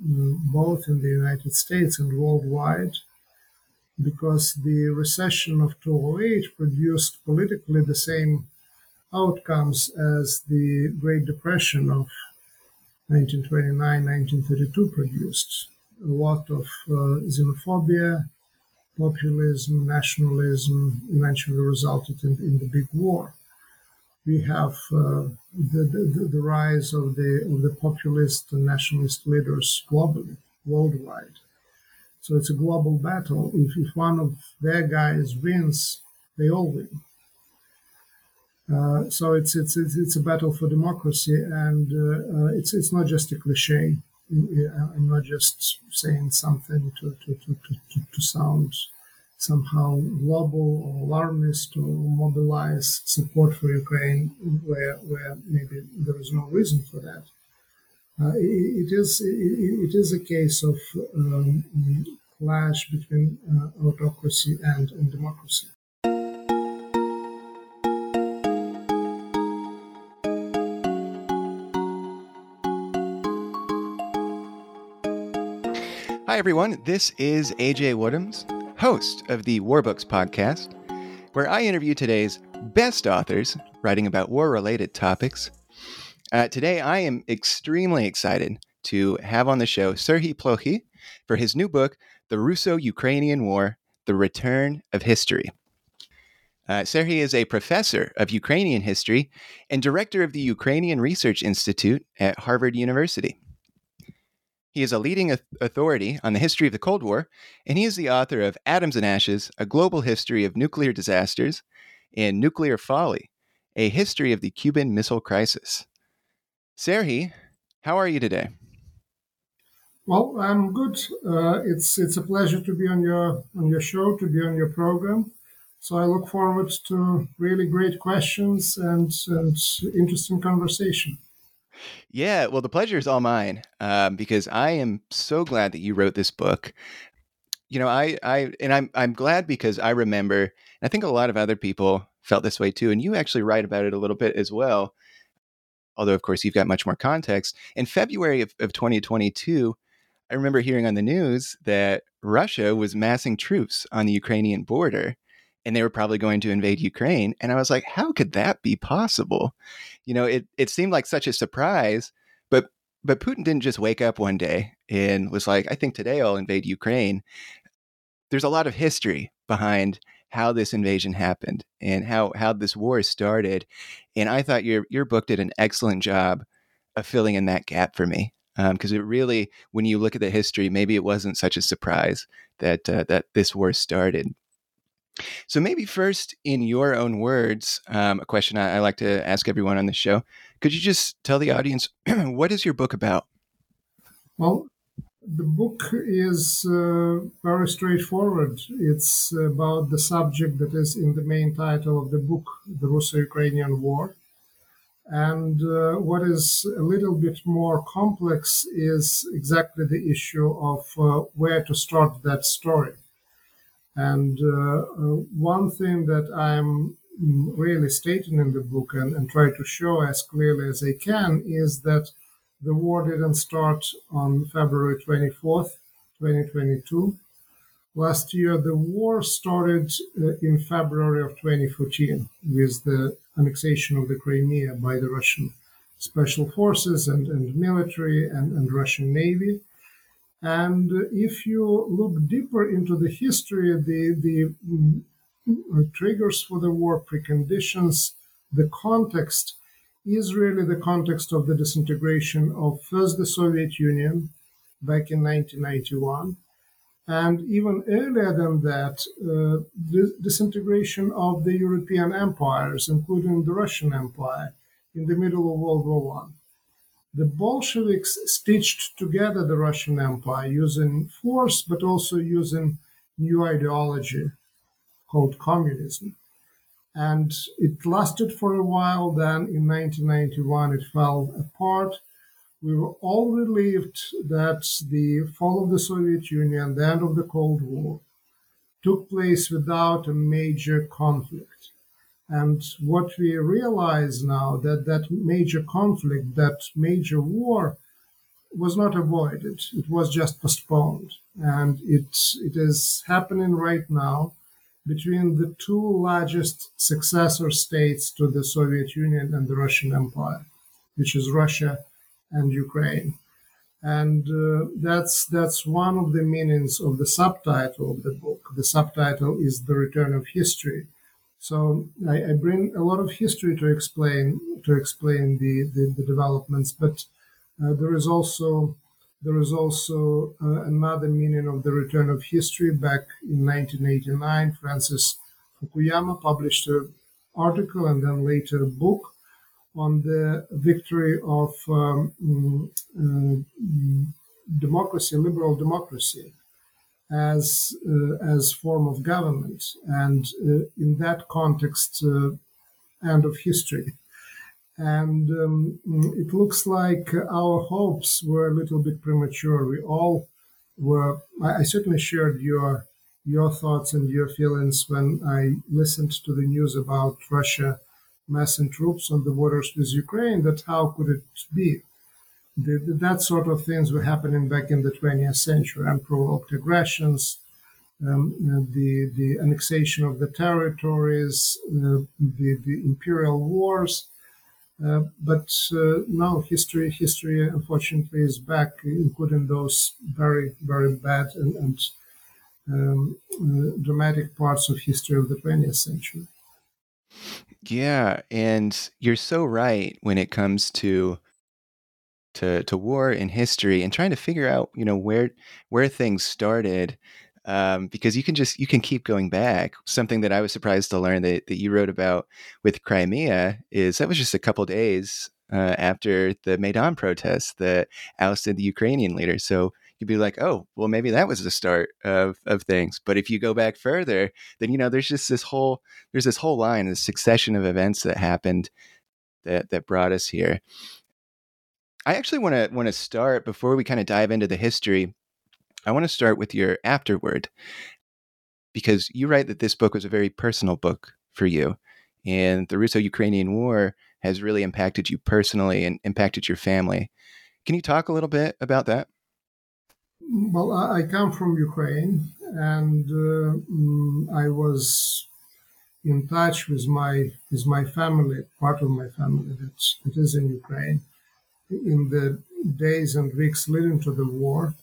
both in the United States and worldwide, because the recession of 2008 produced politically the same outcomes as the Great Depression of 1929-1932 produced. A lot of uh, xenophobia, populism, nationalism eventually resulted in, in the big war we have uh, the, the, the, rise of the, of the populist and nationalist leaders globally, worldwide. So it's a global battle. If, if one of their guys wins, they all win. Uh, so it's, it's it's it's a battle for democracy, and uh, uh it's it's not just a cliche. I'm not just saying something to to, to, to, to sound somehow global or alarmist or mobilize support for Ukraine where, where maybe there is no reason for that. Uh, it, it is it, it is a case of um, clash between uh, autocracy and, and democracy. Hi everyone, this is AJ Woodhams host of the War Books podcast, where I interview today's best authors writing about war related topics. Uh, today, I am extremely excited to have on the show Serhii Plokhy for his new book, The Russo Ukrainian War The Return of History. Uh, Serhii is a professor of Ukrainian history and director of the Ukrainian Research Institute at Harvard University. He is a leading authority on the history of the Cold War, and he is the author of Atoms and Ashes A Global History of Nuclear Disasters and Nuclear Folly A History of the Cuban Missile Crisis. Serhii, how are you today? Well, I'm good. Uh, it's it's a pleasure to be on your on your show, to be on your program. So I look forward to really great questions and, and interesting conversation. Yeah, well, the pleasure is all mine um, because I am so glad that you wrote this book. You know, I, I, and I'm, I'm glad because I remember, I think a lot of other people felt this way too. And you actually write about it a little bit as well. Although, of course, you've got much more context. In February of, of 2022, I remember hearing on the news that Russia was massing troops on the Ukrainian border and they were probably going to invade Ukraine. And I was like, how could that be possible? You know, it, it seemed like such a surprise, but but Putin didn't just wake up one day and was like, I think today I'll invade Ukraine. There's a lot of history behind how this invasion happened and how how this war started. And I thought your your book did an excellent job of filling in that gap for me because um, it really, when you look at the history, maybe it wasn't such a surprise that uh, that this war started. So, maybe first, in your own words, um, a question I, I, like to ask everyone on the show. Could you just tell the audience what is your book about? Well, the book is uh, very straightforward. It's about the subject that is in the main title of the book, The Russo Ukrainian War. And uh, what is a little bit more complex is exactly the issue of uh, where to start that story. And uh, uh, one thing that I'm really stating in the book and, and try to show as clearly as I can is that the war didn't start on February 24th, 2022. Last year, the war started uh, in February of 2014 with the annexation of the Crimea by the Russian special forces and, and military and, and Russian Navy. And if you look deeper into the history, the, the mm, triggers for the war, preconditions, the context is really the context of the disintegration of first the Soviet Union back in 1991. And even earlier than that, uh, the disintegration of the European empires, including the Russian Empire, in the middle of World War One. The Bolsheviks stitched together the Russian Empire using force, but also using new ideology called communism. And it lasted for a while. Then in 1991, it fell apart. We were all relieved that the fall of the Soviet Union, the end of the Cold War, took place without a major conflict. And what we realize now that that major conflict, that major war, was not avoided. It was just postponed, and it it is happening right now between the two largest successor states to the Soviet Union and the Russian Empire, which is Russia and Ukraine. And uh, that's that's one of the meanings of the subtitle of the book. The subtitle is "The Return of History." So I, I, bring a lot of history to explain to explain the the, the developments, but uh, there is also there is also uh, another meaning of the return of history. Back in 1989, Francis Fukuyama published an article and then later a book on the victory of um, mm, uh, democracy, liberal democracy as uh, as form of government, and uh, in that context, uh, end of history. And um, it looks like our hopes were a little bit premature. We all were. I, I certainly shared your your thoughts and your feelings when I listened to the news about Russia massing troops on the borders with Ukraine. That how could it be? The, that sort of things were happening back in the 20th century, unprovoked aggressions, um, the the annexation of the territories, uh, the the imperial wars. Uh, but uh, now history history unfortunately is back, including those very very bad and, and um, uh, dramatic parts of history of the 20th century. Yeah, and you're so right when it comes to to to war and history and trying to figure out you know where where things started um, because you can just you can keep going back. Something that I was surprised to learn that, that you wrote about with Crimea is that was just a couple days uh, after the Maidan protests that ousted the Ukrainian leader. So you'd be like, oh, well, maybe that was the start of, of things. But if you go back further, then you know there's just this whole there's this whole line, this succession of events that happened that that brought us here. I actually want to want to start before we kind of dive into the history. I want to start with your afterword because you write that this book was a very personal book for you, and the Russo-Ukrainian War has really impacted you personally and impacted your family. Can you talk a little bit about that? Well, I come from Ukraine, and uh, mm, I was in touch with my with my family, part of my family that, that is in Ukraine in the days and weeks leading to the war.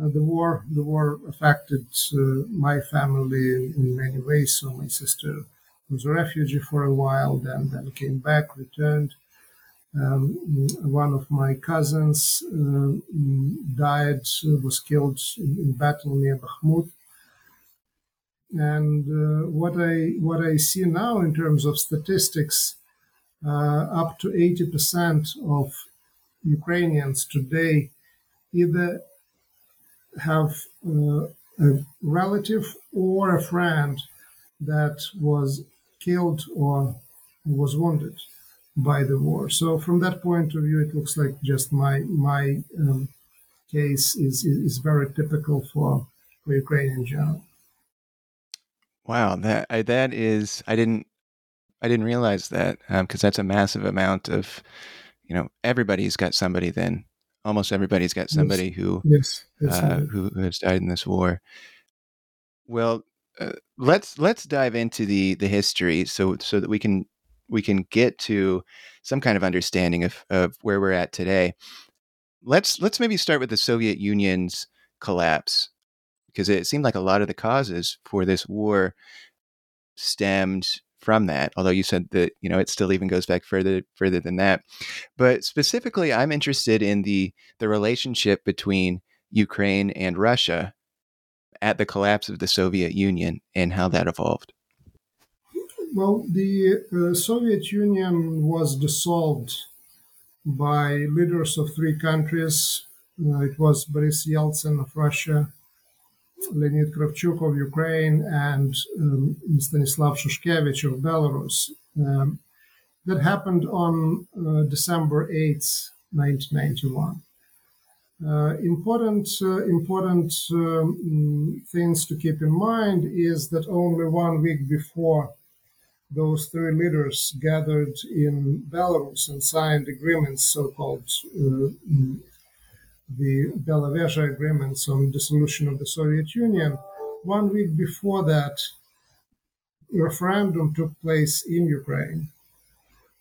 Uh, the war, the war affected uh, my family in, many ways. So my sister was a refugee for a while, then then came back, returned. Um, one of my cousins uh, died, was killed in, in, battle near Bakhmut. And uh, what I what I see now in terms of statistics, uh, up to eighty percent of Ukrainians today either have uh, a relative or a friend that was killed or was wounded by the war. So from that point of view, it looks like just my my um, case is, is very typical for for Ukraine in general. Wow, that I, that is I didn't I didn't realize that because um, that's a massive amount of you know everybody's got somebody then almost everybody's got somebody yes. who yes, uh, who, who has died in this war well uh, let's let's dive into the the history so so that we can we can get to some kind of understanding of, of where we're at today. Let's let's maybe start with the Soviet Union's collapse because it seemed like a lot of the causes for this war stemmed from that although you said that you know it still even goes back further further than that. But specifically i'm interested in the the relationship between ukraine and russia at the collapse of the soviet union and how that evolved. Well the uh, soviet union was dissolved by leaders of three countries. Uh, it was boris yeltsin of russia Leonid Kravchuk of Ukraine and um, Stanislav Shushkevich of Belarus. Um, that happened on uh, December 8th, 1991. Uh, important uh, important um, things to keep in mind is that only one week before those three leaders gathered in Belarus and signed agreements, so-called uh, the Belavezha agreements on dissolution of the Soviet Union, one week before that, a referendum took place in Ukraine,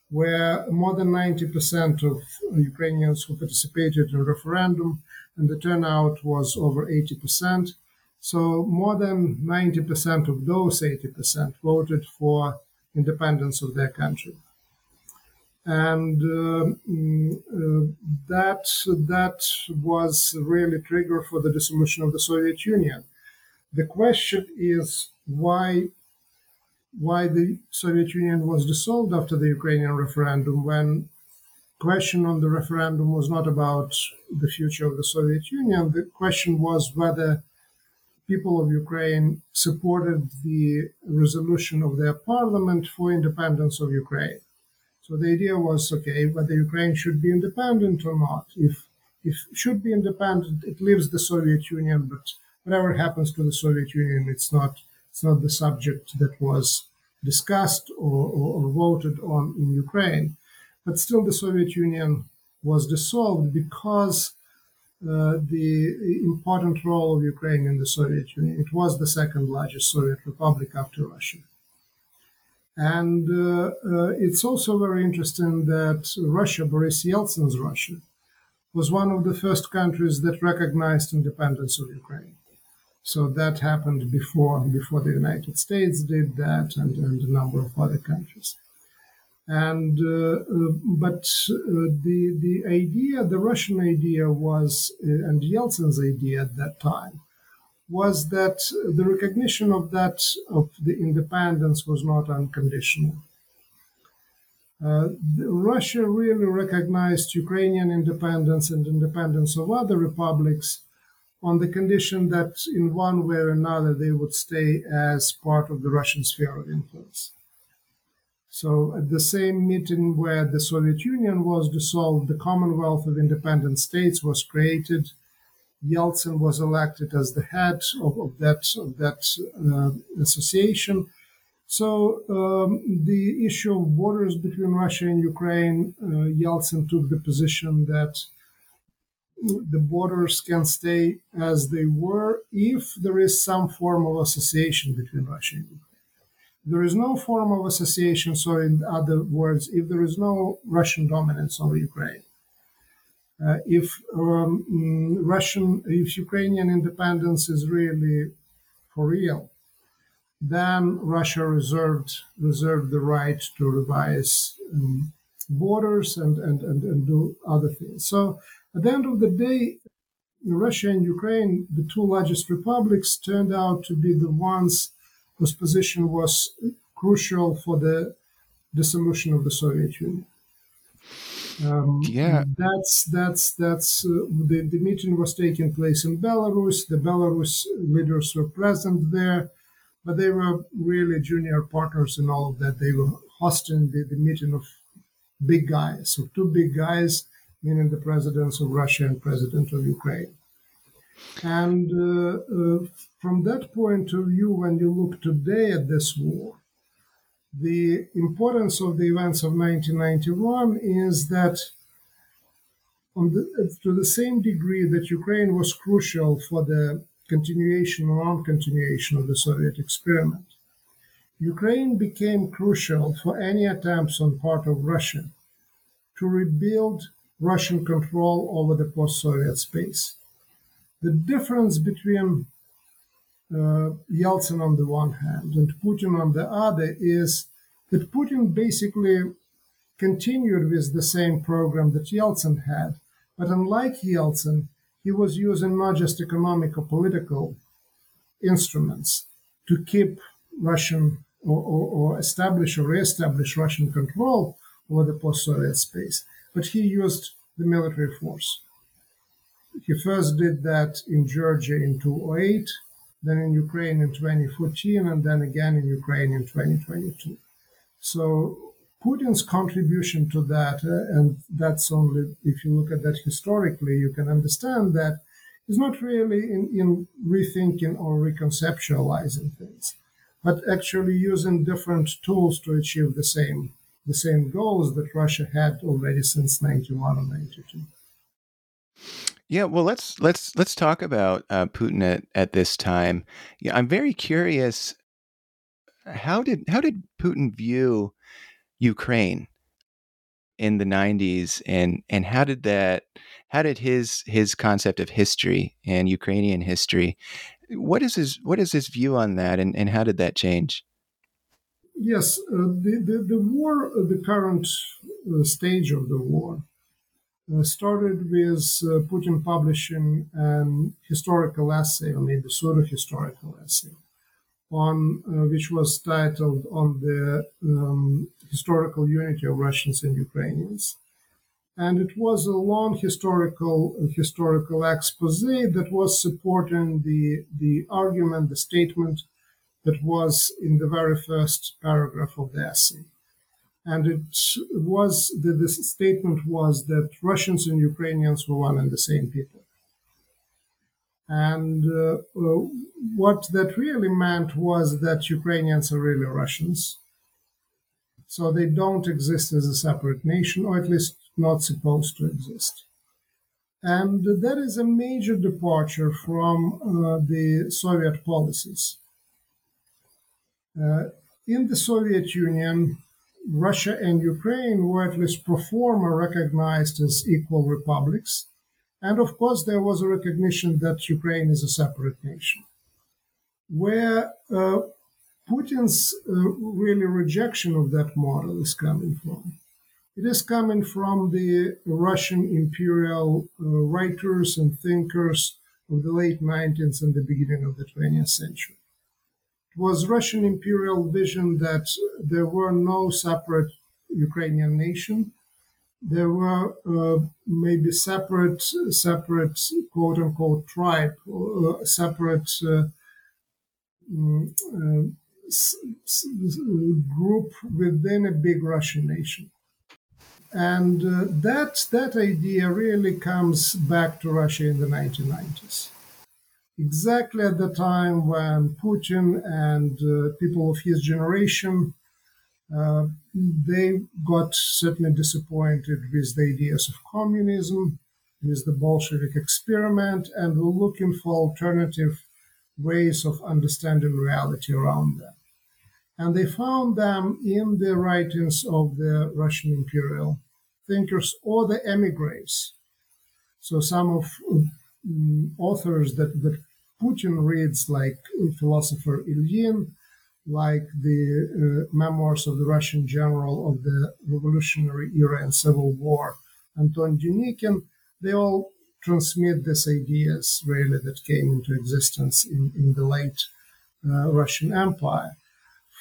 where more than 90% of Ukrainians who participated in the referendum, and the turnout was over 80%. So more than 90% of those 80% voted for independence of their country and uh, mm, uh, that that was really trigger for the dissolution of the Soviet Union. The question is why why the Soviet Union was dissolved after the Ukrainian referendum when question on the referendum was not about the future of the Soviet Union. The question was whether people of Ukraine supported the resolution of their parliament for independence of Ukraine. So the idea was okay, whether Ukraine should be independent or not. If if should be independent, it leaves the Soviet Union, but whatever happens to the Soviet Union, it's not it's not the subject that was discussed or, or, or voted on in Ukraine. But still, the Soviet Union was dissolved because uh, the important role of Ukraine in the Soviet Union. It was the second largest Soviet republic after Russia. And uh, uh, it's also very interesting that Russia, Boris Yeltsin's Russia, was one of the first countries that recognized independence of Ukraine. So that happened before before the United States did that, and, and a number of other countries. And uh, uh, but uh, the the idea, the Russian idea was, uh, and Yeltsin's idea at that time, was that the recognition of that of the independence was not unconditional. Uh, Russia really recognized Ukrainian independence and independence of other republics on the condition that in one way or another they would stay as part of the Russian sphere of influence. So at the same meeting where the Soviet Union was dissolved, the Commonwealth of Independent States was created Yeltsin was elected as the head of, of that of that uh, association. So um, the issue of borders between Russia and Ukraine, uh, Yeltsin took the position that the borders can stay as they were if there is some form of association between Russia and Ukraine. There is no form of association, so in other words, if there is no Russian dominance over Ukraine, if um, mm, Russian, if Ukrainian independence is really for real, then Russia reserved reserved the right to revise um, borders and, and, and, and do other things. So at the end of the day, Russia and Ukraine, the two largest republics, turned out to be the ones whose position was crucial for the dissolution of the Soviet Union. Um, yeah, that's that's that's uh, the the meeting was taking place in Belarus. The Belarus leaders were present there, but they were really junior partners in all of that. They were hosting the, the meeting of big guys, so two big guys, meaning the presidents of Russia and president of Ukraine. And uh, uh, from that point of view, when you look today at this war, the importance of the events of 1991 is that the, to the same degree that Ukraine was crucial for the continuation or non-continuation of the Soviet experiment, Ukraine became crucial for any attempts on part of Russia to rebuild Russian control over the post Soviet space. The difference between Uh, Yeltsin on the one hand and Putin on the other is that Putin basically continued with the same program that Yeltsin had. But unlike Yeltsin, he was using not just economic or political instruments to keep Russian or, or, or establish or re-establish Russian control over the post-Soviet space, but he used the military force. He first did that in Georgia in 2008, then in Ukraine in 2014, and then again in Ukraine in 2022. So Putin's contribution to that, uh, and that's only if you look at that historically, you can understand that is not really in, in rethinking or reconceptualizing things, but actually using different tools to achieve the same the same goals that Russia had already since 91 or 92. Yeah, well, let's let's let's talk about uh, Putin at, at this time. Yeah, I'm very curious. How did how did Putin view Ukraine in the 90s, and and how did that how did his his concept of history and Ukrainian history what is his what is his view on that, and, and how did that change? Yes, uh, the, the the war, uh, the current uh, stage of the war, started with uh, Putin publishing an historical essay, or maybe sort of historical essay, on uh, which was titled "On the um, Historical Unity of Russians and Ukrainians." And it was a long historical historical expose that was supporting the the argument, the statement that was in the very first paragraph of the essay. And it was that the statement was that Russians and Ukrainians were one and the same people. And uh, uh, what that really meant was that Ukrainians are really Russians. So they don't exist as a separate nation, or at least not supposed to exist. And that is a major departure from uh, the Soviet policies. Uh, in the Soviet Union, Russia and Ukraine were at least pro forma recognized as equal republics. And of course, there was a recognition that Ukraine is a separate nation. Where uh, Putin's uh, really rejection of that model is coming from. It is coming from the Russian imperial uh, writers and thinkers of the late 19th and the beginning of the 20th century. It was Russian imperial vision that there were no separate Ukrainian nation. There were uh, maybe separate, separate quote unquote tribe, uh, separate uh, mm, uh group within a big Russian nation. And uh, that, that idea really comes back to Russia in the 1990s exactly at the time when Putin and uh, people of his generation uh, they got certainly disappointed with the ideas of communism, with the Bolshevik experiment, and were looking for alternative ways of understanding reality around them. And they found them in the writings of the Russian imperial thinkers or the emigres. So some of authors that, that Putin reads, like philosopher Ilyin, like the uh, memoirs of the Russian general of the revolutionary era and civil war, Anton Denikin, they all transmit these ideas really that came into existence in, in the late uh, Russian Empire.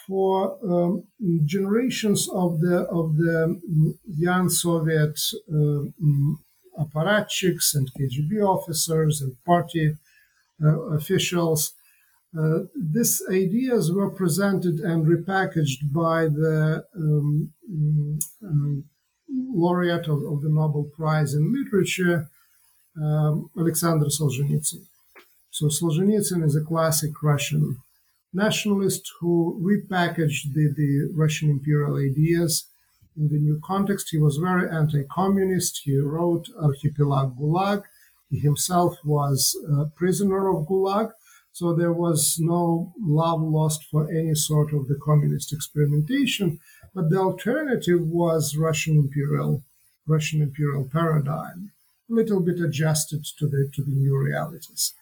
For um, generations of the of the young Soviet uh, apparatchiks and KGB officers and party uh, officials, uh, these ideas were presented and repackaged by the um, um, laureate of, of, the Nobel Prize in Literature, um, Alexander Solzhenitsyn. So Solzhenitsyn is a classic Russian nationalist who repackaged the, the Russian imperial ideas in the new context. He was very anti-communist. He wrote Archipelago Gulag. He himself was a prisoner of Gulag. So there was no love lost for any sort of the communist experimentation, but the alternative was Russian imperial, Russian imperial paradigm, a little bit adjusted to the to the new realities,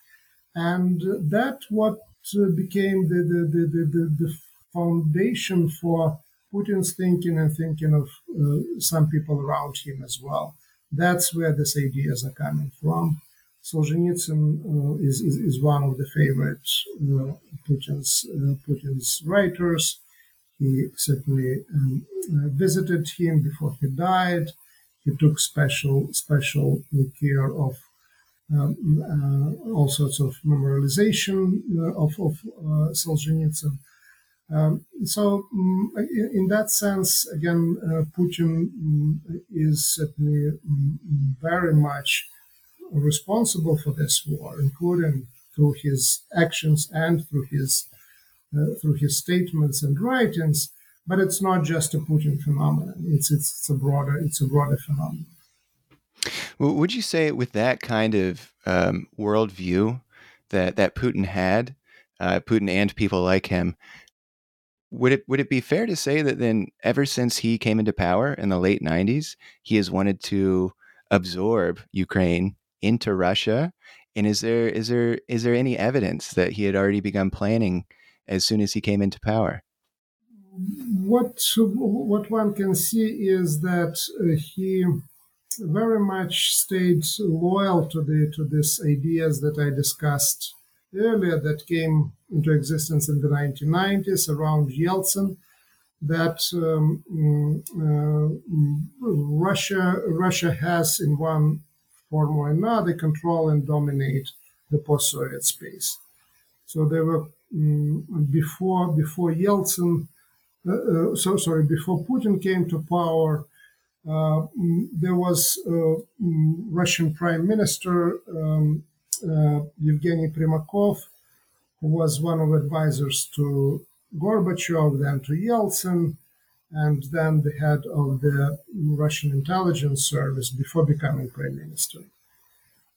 and that what uh, became the the, the, the, the foundation for Putin's thinking and thinking of uh, some people around him as well. That's where these ideas are coming from. Solzhenitsyn uh, is, is, is, one of the favorite uh, Putin's, uh, Putin's writers. He certainly um, uh, visited him before he died. He took special special care of um, uh, all sorts of memorialization of, of Solzhenitsyn. Um, so, um, in that sense, again, uh, Putin um, is certainly mm, very much responsible for this war, including through his actions and through his uh, through his statements and writings. But it's not just a Putin phenomenon; it's it's, it's a broader it's a broader phenomenon. Would you say with that kind of um, worldview that that Putin had, uh, Putin and people like him, would it would it be fair to say that then ever since he came into power in the late 90s he has wanted to absorb ukraine into russia? And is there is there is there any evidence that he had already begun planning as soon as he came into power? What what one can see is that uh, he very much stayed loyal to the to these ideas that i discussed earlier that came into existence in the 1990s around Yeltsin that um, mm, uh, Russia Russia has in one form or another control and dominate the post-Soviet space. So there were um, before before Yeltsin, uh, uh, so sorry, before Putin came to power, uh, mm, there was mm, Russian Prime Minister um, uh, Evgeny Primakov, who was one of advisors to Gorbachev, then to Yeltsin, and then the head of the Russian intelligence service before becoming prime minister.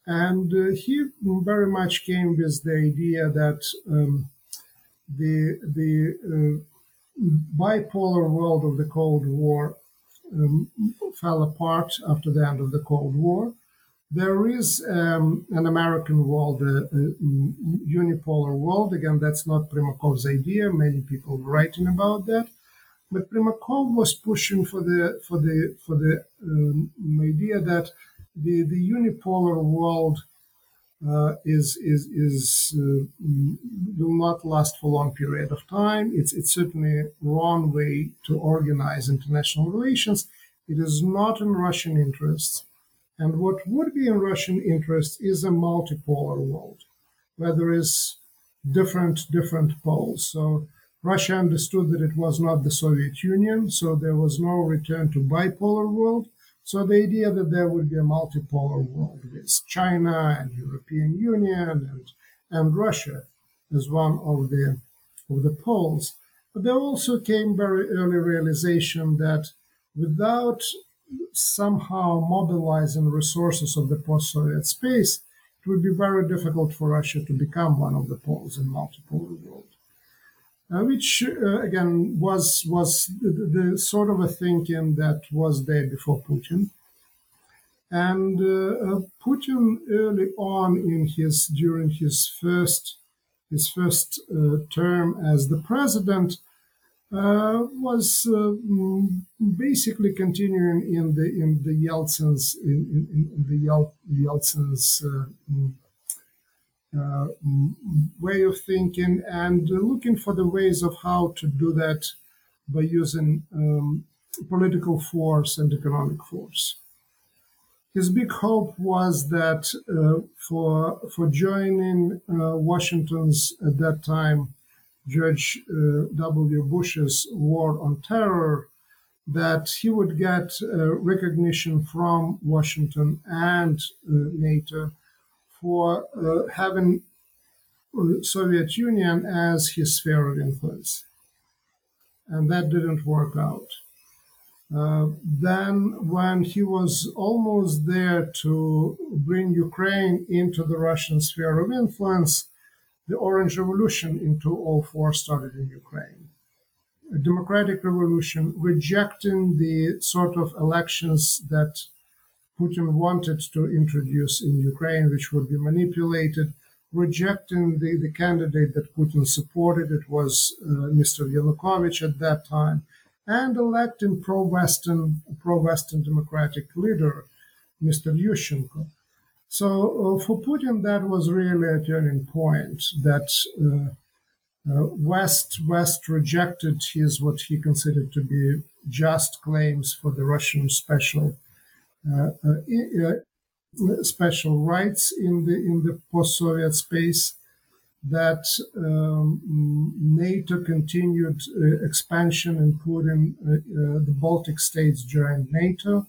And uh, he very much came with the idea that um, the the uh, bipolar world of the Cold War um, fell apart after the end of the Cold War, there is um, an American world, a, a, unipolar world. Again, that's not Primakov's idea. Many people writing about that, but Primakov was pushing for the for the for the um, idea that the the unipolar world uh, is is is uh, will not last for a long period of time. It's it's certainly a wrong way to organize international relations. It is not in Russian interests and what would be in Russian interest is a multipolar world, where there is different different poles. So Russia understood that it was not the Soviet Union, so there was no return to bipolar world. So the idea that there would be a multipolar world with China and European Union and and Russia as one of the of the poles. But there also came very early realization that without somehow mobilizing resources of the post-Soviet space, it would be very difficult for Russia to become one of the poles in multipolar world. Uh, which uh, again was was the, the, sort of a thinking that was there before Putin, and uh, uh Putin early on in his during his first his first uh, term as the president uh, was uh, mm, basically continuing in the in the Yeltsin's in, in, in the Yel, Yeltsin's uh, mm, uh mm, way of thinking and looking for the ways of how to do that by using um, political force and economic force. His big hope was that uh, for for joining uh, Washington's at that time George uh, W. Bush's war on terror, that he would get uh, recognition from Washington and uh, NATO for uh, having Soviet Union as his sphere of influence. And that didn't work out. Uh, then, when he was almost there to bring Ukraine into the Russian sphere of influence, the Orange Revolution in 2004 started in Ukraine. A democratic revolution rejecting the sort of elections that Putin wanted to introduce in Ukraine, which would be manipulated, rejecting the, the candidate that Putin supported. It was uh, Mr. Yanukovych at that time, and electing pro-Western, pro-Western democratic leader, Mr. Yushchenko. So uh, for Putin, that was really a turning point. That uh, uh, West West rejected his what he considered to be just claims for the Russian special uh, uh, uh, special rights in the in the post-Soviet space. That um, NATO continued expansion and Putin, the Baltic states joined NATO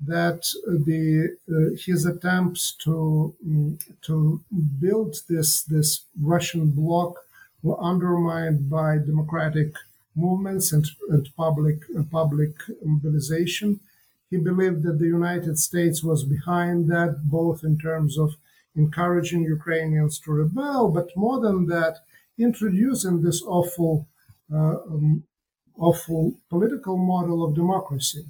that the uh, his attempts to um, to build this this Russian bloc were undermined by democratic movements and, and public uh, public mobilization. He believed that the United States was behind that, both in terms of encouraging Ukrainians to rebel, but more than that, introducing this awful, uh, um, awful political model of democracy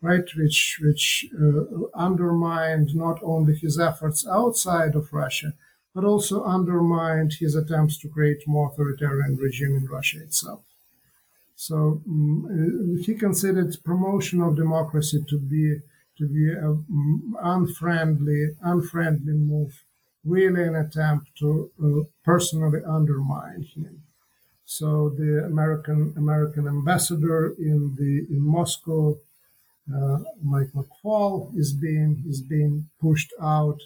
right, which which uh, undermined not only his efforts outside of Russia, but also undermined his attempts to create more authoritarian regime in Russia itself. So um, he considered promotion of democracy to be to be an um, unfriendly unfriendly move, really an attempt to uh, personally undermine him. So the American American ambassador in the in Moscow Mike McFaul is being is being pushed out.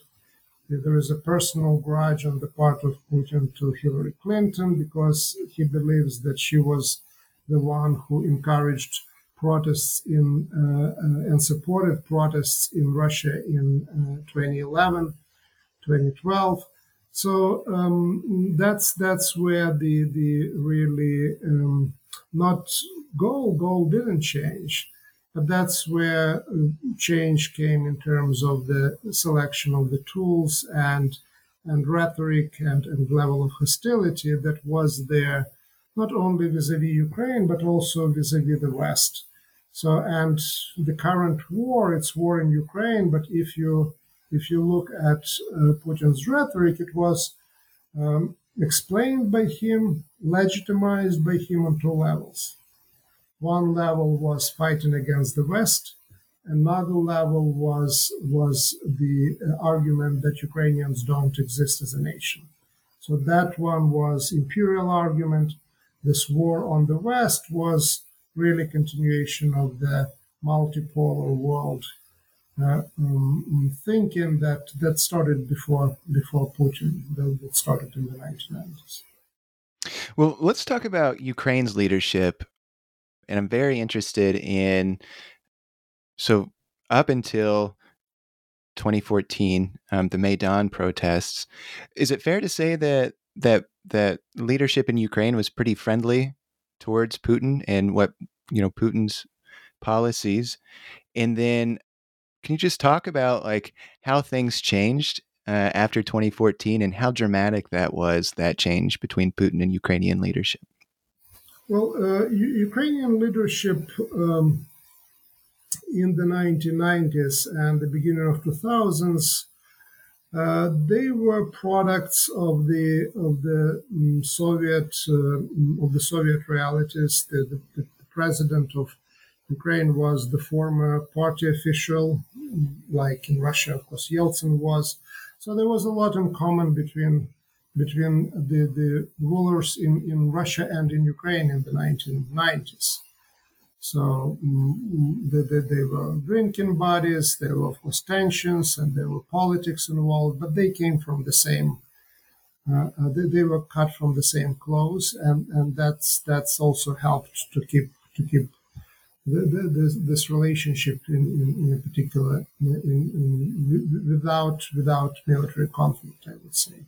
There is a personal grudge on the part of Putin to Hillary Clinton because he believes that she was the one who encouraged protests in uh, uh, and supported protests in Russia in uh, 2011, 2012. So um, that's that's where the the really um, not goal goal didn't change but that's where uh, change came in terms of the selection of the tools and and rhetoric and, and level of hostility that was there, not only vis-a-vis Ukraine, but also vis-a-vis the West. So, and the current war, it's war in Ukraine, but if you if you look at uh, Putin's rhetoric, it was um, explained by him, legitimized by him on two levels. One level was fighting against the West. Another level was was the uh, argument that Ukrainians don't exist as a nation. So that one was imperial argument. This war on the West was really continuation of the multipolar world uh, um, thinking that that started before before Putin, that started in the 1990s. Well, let's talk about Ukraine's leadership and I'm very interested in. So up until 2014, um, the Maidan protests, is it fair to say that that that leadership in Ukraine was pretty friendly towards Putin and what you know Putin's policies? And then, can you just talk about like how things changed uh, after 2014 and how dramatic that was that change between Putin and Ukrainian leadership? Well, uh, Ukrainian leadership um, in the 1990s and the beginning of 2000s, uh, they were products of the of the um, Soviet uh, of the Soviet realities. The, the, the, president of Ukraine was the former party official, like in Russia, of course, Yeltsin was. So there was a lot in common between between the, the rulers in, in Russia and in Ukraine in the 1990s. So they, they, they, were drinking buddies, there were, of course, tensions, and there were politics involved, but they came from the same. Uh, uh, they, they, were cut from the same clothes, and, and that's that's also helped to keep to keep this, this, relationship in, in, in particular in, without without military conflict. I would say.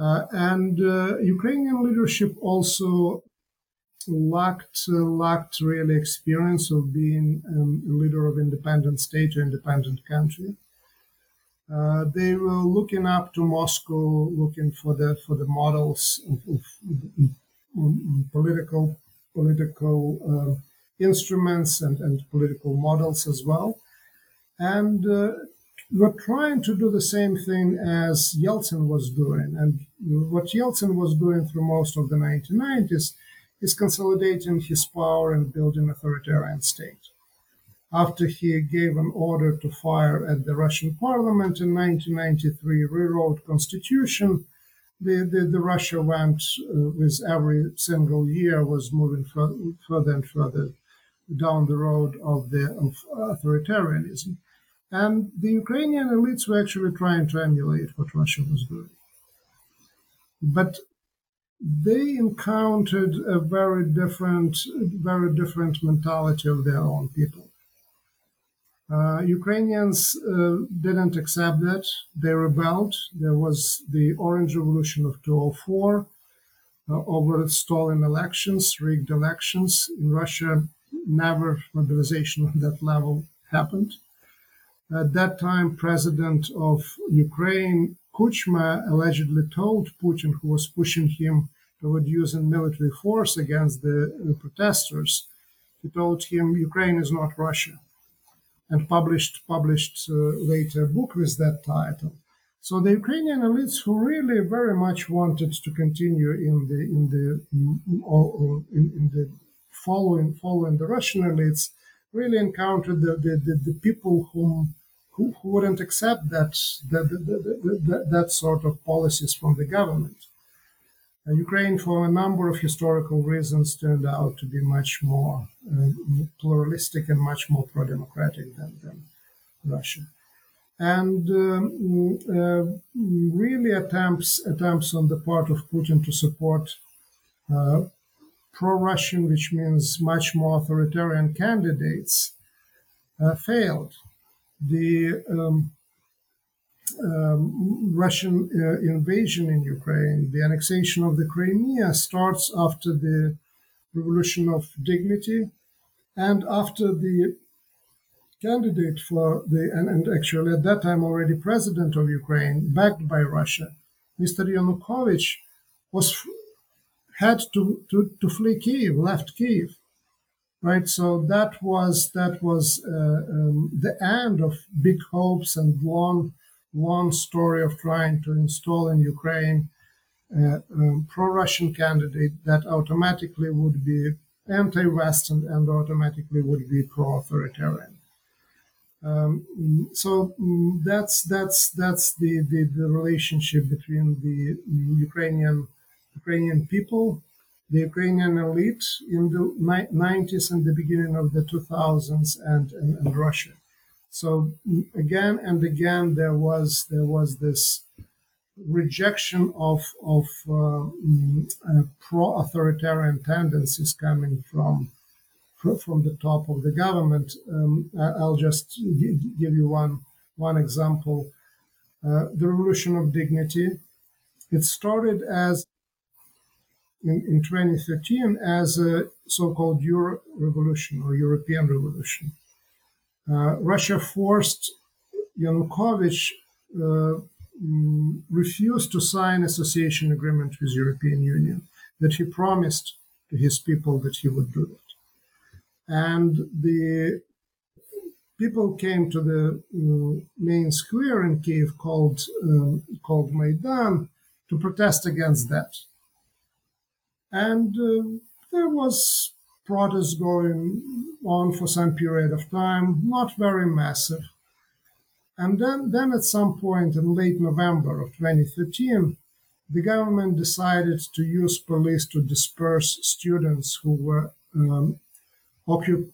Uh, and uh, Ukrainian leadership also lacked uh, lacked really experience of being um, a leader of independent state or independent country. Uh, they were looking up to Moscow, looking for the for the models of, of, of political political uh, instruments and, and political models as well. And uh, we're trying to do the same thing as Yeltsin was doing. And what Yeltsin was doing through most of the 1990s is consolidating his power and building authoritarian state. After he gave an order to fire at the Russian parliament in 1993, rewrote constitution, the, the, the Russia went uh, with every single year was moving further and further down the road of the of authoritarianism. And the Ukrainian elites were actually trying to emulate what Russia was doing. But they encountered a very different, very different mentality of their own people. Uh, Ukrainians uh, didn't accept that. They rebelled. There was the Orange Revolution of 2004 uh, over stolen elections, rigged elections. In Russia, never mobilization on that level happened. At that time, President of Ukraine, Kuchma, allegedly told Putin, who was pushing him toward using military force against the protesters, he told him, Ukraine is not Russia, and published, published uh, later a book with that title. So the Ukrainian elites, who really very much wanted to continue in the in the in, in the following following the Russian elites, really encountered the, the, the, the people whom who, who wouldn't accept that that, that, that sort of policies from the government. Uh, Ukraine, for a number of historical reasons, turned out to be much more uh, pluralistic and much more pro-democratic than, than Russia. And um, uh, really attempts attempts on the part of Putin to support uh, pro-Russian, which means much more authoritarian candidates, uh, failed the um, um, Russian uh, invasion in Ukraine, the annexation of the Crimea starts after the Revolution of Dignity and after the candidate for the, and, and actually at that time already president of Ukraine, backed by Russia, Mr. Yanukovych, was had to, to, to flee Kiev, left Kiev right? So that was that was uh, um, the end of big hopes and long long story of trying to install in Ukraine uh, um, pro-Russian candidate that automatically would be anti-Western and automatically would be pro-authoritarian. Um, so um, that's that's that's the, the, the relationship between the Ukrainian Ukrainian people the Ukrainian elite in the 90s and the beginning of the 2000s and, and, and Russia. So again and again, there was there was this rejection of of uh, uh, pro-authoritarian tendencies coming from from the top of the government. Um, I'll just give you one one example. Uh, the Revolution of Dignity. It started as in, in 2013 as a so-called Euro revolution or European revolution. Uh, Russia forced Yanukovych uh, mm, refused to sign association agreement with European Union that he promised to his people that he would do that. And the people came to the uh, main square in Kiev called um, called Maidan to protest against that and uh, there was protests going on for some period of time, not very massive. And then, then at some point in late November of 2013, the government decided to use police to disperse students who were um, occup-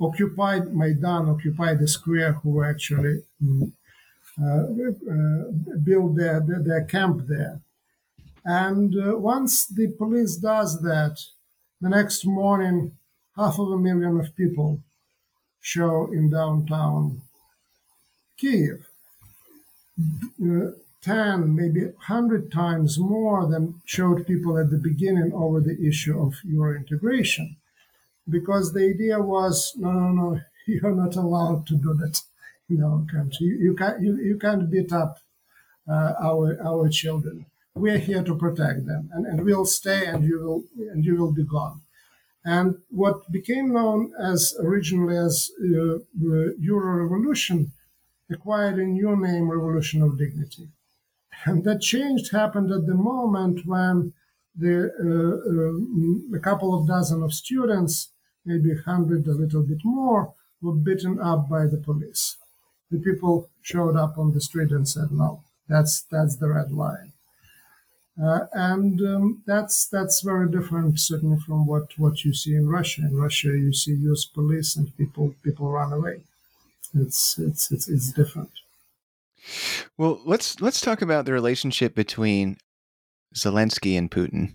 occupied Maidan, occupied the square, who actually um, uh, uh, built their, their, their camp there. And uh, once the police does that, the next morning, half of a million of people show in downtown Kiev. Uh, 10, maybe 100 times more than showed people at the beginning over the issue of Euro integration. Because the idea was no, no, no, you're not allowed to do that. no country. You, you can't you, you can't beat up uh, our our children. We are here to protect them, and, and we'll stay, and you will and you will be gone. And what became known as originally as uh, the Euro Revolution acquired a new name, Revolution of Dignity. And that change happened at the moment when the, uh, uh, a couple of dozen of students, maybe a hundred, a little bit more, were beaten up by the police. The people showed up on the street and said, "No, that's that's the red line." Uh, and um, that's that's very different, certainly from what, what you see in Russia. In Russia, you see U.S. police and people people run away. It's it's it's, it's different. Well, let's let's talk about the relationship between Zelensky and Putin.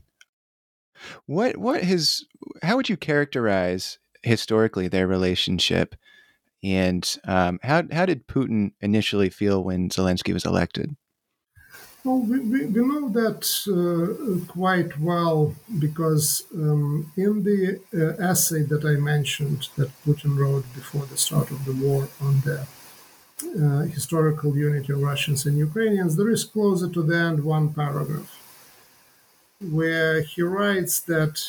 What what his how would you characterize historically their relationship, and um, how how did Putin initially feel when Zelensky was elected? Well, we, we, we know that uh, quite well because um, in the uh, essay that I mentioned that Putin wrote before the start of the war on the uh, historical unity of Russians and Ukrainians, there is closer to the end one paragraph where he writes that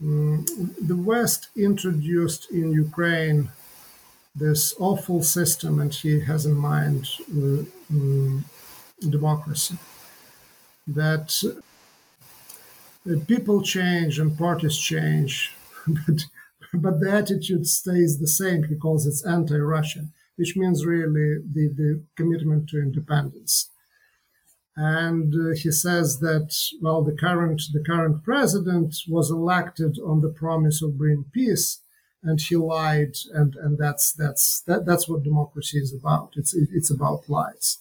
um, the West introduced in Ukraine this awful system, and he has in mind um, democracy. That uh, people change and parties change, but, but the attitude stays the same. He calls it anti Russian, which means really the, the commitment to independence. And uh, he says that well, the current the current president was elected on the promise of bringing peace, and he lied, and and that's that's that, that's what democracy is about. It's it's about lies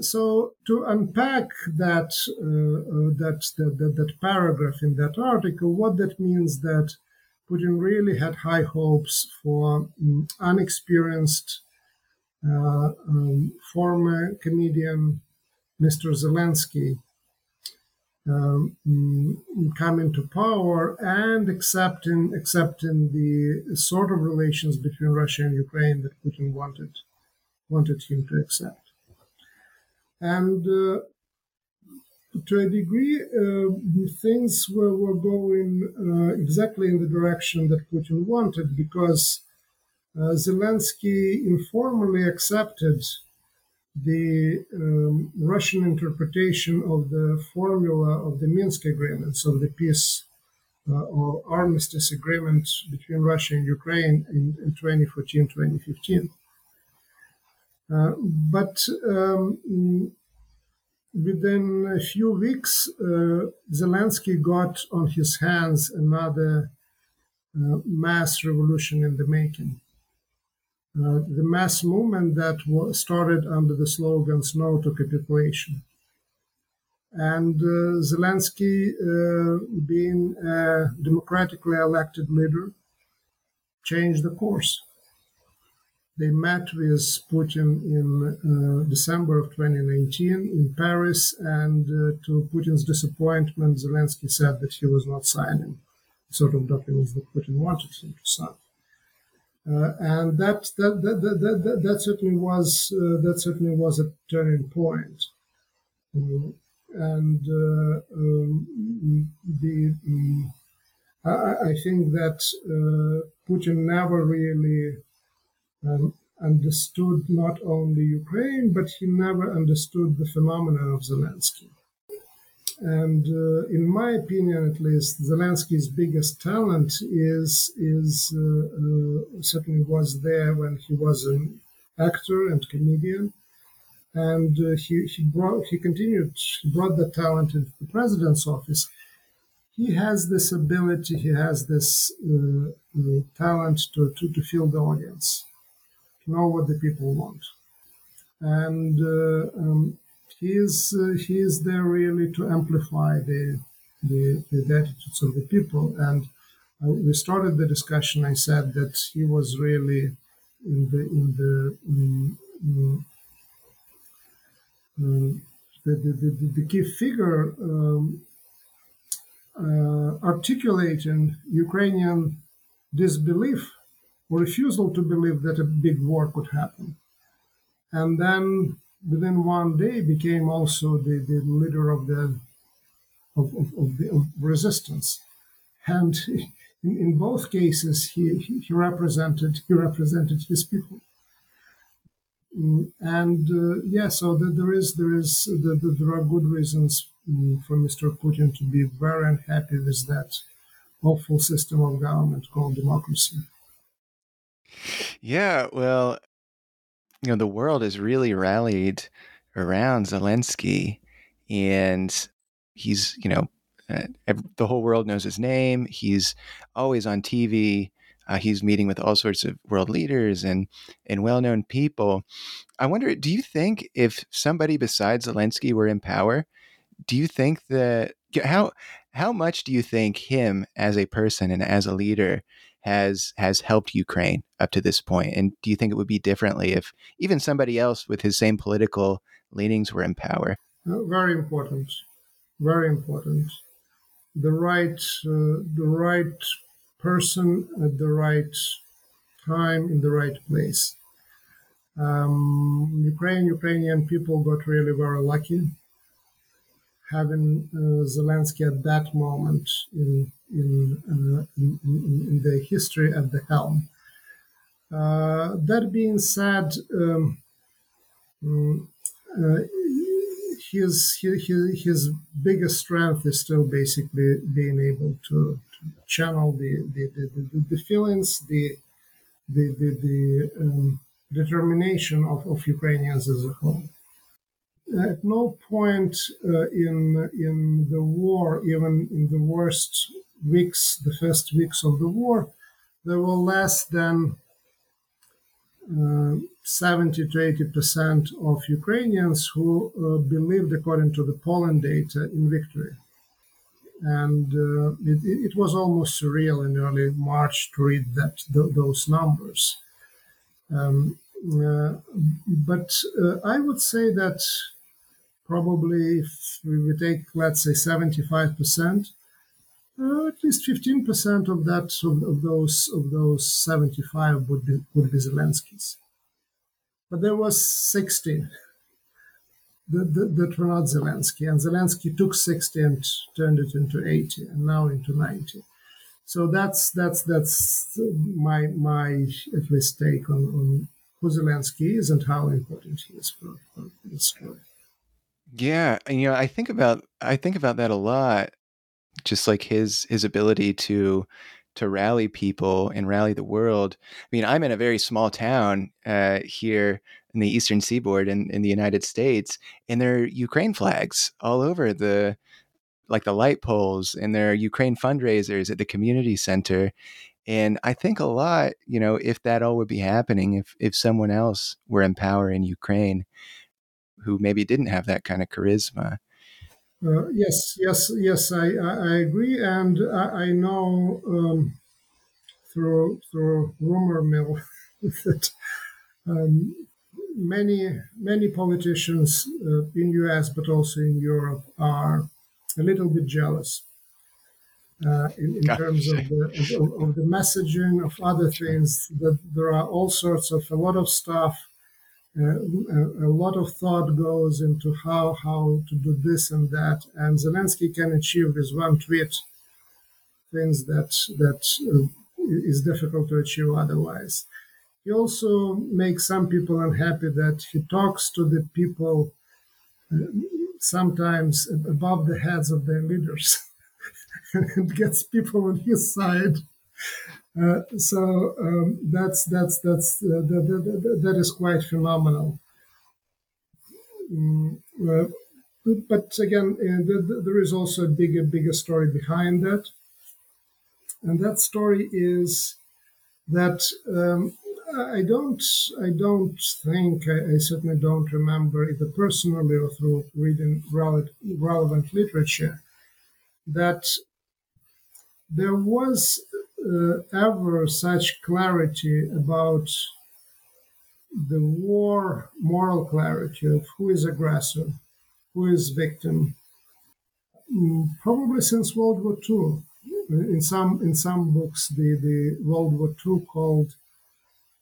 so to unpack that, uh, uh, that, that, that, paragraph in that article, what that means that Putin really had high hopes for um, unexperienced uh, um, former comedian Mr. Zelensky um, mm, coming to power and accepting accepting the sort of relations between Russia and Ukraine that Putin wanted wanted him to accept. And uh, to a degree, uh, things were, were going uh, exactly in the direction that Putin wanted because Zelensky informally accepted the um, Russian interpretation of the formula of the Minsk agreements, of the peace uh, or armistice agreement between Russia and Ukraine in, in 2014 2015. Uh, but um, within a few weeks, uh, Zelensky got on his hands another uh, mass revolution in the making. Uh, the mass movement that was started under the slogans no to capitulation. And uh, Zelensky, uh, being a democratically elected leader, changed the course. They met with Putin in uh, December of 2019 in Paris, and uh, to Putin's disappointment, Zelensky said that he was not signing the sort of documents that Putin wanted him to sign. Uh, and that that, that, that, that, that certainly was uh, that certainly was a turning point. Um, and uh, um, the um, I, I, think that uh, Putin never really um, understood not only Ukraine, but he never understood the phenomena of Zelensky. And uh, in my opinion, at least, Zelensky's biggest talent is is uh, uh, certainly was there when he was an actor and comedian, and uh, he he brought he continued he brought that talent into the president's office. He has this ability, he has this uh, uh, talent to, to to feel the audience know what the people want. And uh, um, he is uh, he is there really to amplify the the, the attitudes of the people. And uh, we started the discussion. I said that he was really in the in the um, um, the, the, the, the, key figure um, uh, articulating Ukrainian disbelief or refusal to believe that a big war could happen. And then within one day became also the, the leader of the of, of, of the of resistance. And in, in both cases he, he represented he represented his people. Mm, and uh, yeah, so the, there is there is the, the, there are good reasons mm, for Mr. Putin to be very unhappy with that awful system of government called democracy. Yeah, well, you know, the world has really rallied around Zelensky, and he's, you know, uh, the whole world knows his name. He's always on TV. Uh, he's meeting with all sorts of world leaders and and well-known people. I wonder, do you think if somebody besides Zelensky were in power, do you think that how how much do you think him as a person and as a leader has has helped Ukraine up to this point? And do you think it would be differently if even somebody else with his same political leanings were in power? Uh, very important, very important. The right, uh, the right person at the right time in the right place. Um, Ukraine, Ukrainian people got really very lucky having uh, Zelensky at that moment in in, in, in, the history at the helm. Uh, that being said, um, mm, uh, his, his his biggest strength is still basically being able to, to channel the the, the, the, the feelings, the the the, the um, determination of, of Ukrainians as a whole at no point uh, in in the war, even in the worst weeks, the first weeks of the war, there were less than uh, 70 to 80 percent of Ukrainians who uh, believed, according to the polling data, in victory. And uh, it, it, was almost surreal in early March to read that th- those numbers. Um, uh, but uh, I would say that probably if we take, let's say, 75%, uh, at least 15% of that of, of, those of those 75 would be would be Zelensky's. But there was 60 that, that, that were not Zelensky, and Zelensky took 60 and turned it into 80, and now into 90. So that's that's that's my my at least take on, on who Zelensky is and how important he is for, for the story. Yeah, you know, I think about I think about that a lot. Just like his his ability to to rally people and rally the world. I mean, I'm in a very small town uh, here in the Eastern Seaboard in, in the United States, and there are Ukraine flags all over the like the light poles, and there are Ukraine fundraisers at the community center. And I think a lot, you know, if that all would be happening, if if someone else were in power in Ukraine, who maybe didn't have that kind of charisma. Uh, yes, yes, yes, I, I, agree, and I, I know um, through through rumor mill that um, many many politicians uh, in U.S. but also in Europe are a little bit jealous uh, in, in terms of the of, of, the messaging of other things. That there are all sorts of a lot of stuff a, lot of thought goes into how how to do this and that, and Zelensky can achieve with one tweet things that that uh, is difficult to achieve otherwise. He also makes some people unhappy that he talks to the people uh, sometimes above the heads of their leaders. And gets people on his side so um, that's that's that's uh, that, that, that is quite phenomenal. Mm, uh, but again, uh, there is also a bigger bigger story behind that, and that story is that um, I don't I don't think I, I, certainly don't remember either personally or through reading relevant, relevant literature that there was uh, ever such clarity about the war moral clarity of who is aggressor, who is victim, mm, probably since World War II. In some in some books, the, the World War II called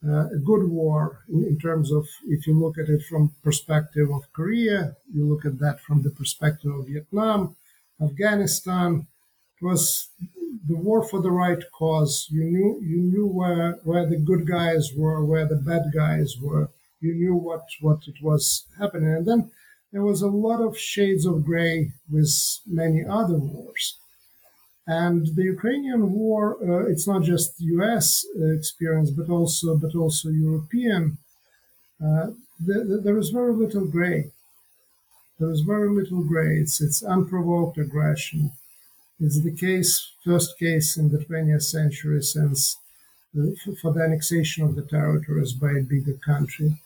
uh, a good war in, in, terms of if you look at it from perspective of Korea, you look at that from the perspective of Vietnam, Afghanistan. It was the war for the right cause. You knew you knew where where the good guys were, where the bad guys were. You knew what what it was happening, and then there was a lot of shades of gray with many other wars. And the Ukrainian war, uh, it's not just U.S. Uh, experience, but also but also European. Uh, the, there is very little gray. There is very little gray. It's it's unprovoked aggression. It's the case, first case in the 20th century since the, for the annexation of the territories by a bigger country.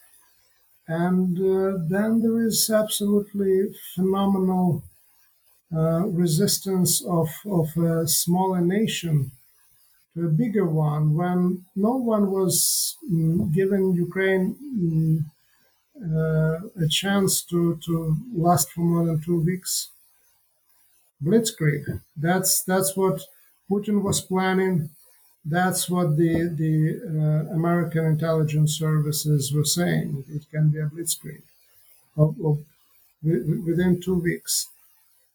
And uh, then there is absolutely phenomenal uh, resistance of, of a smaller nation to a bigger one when no one was given Ukraine um, uh, a chance to, to last for more than two weeks. Blitzkrieg. That's that's what Putin was planning. That's what the the uh, American intelligence services were saying. It can be a blitzkrieg of, of, within two weeks.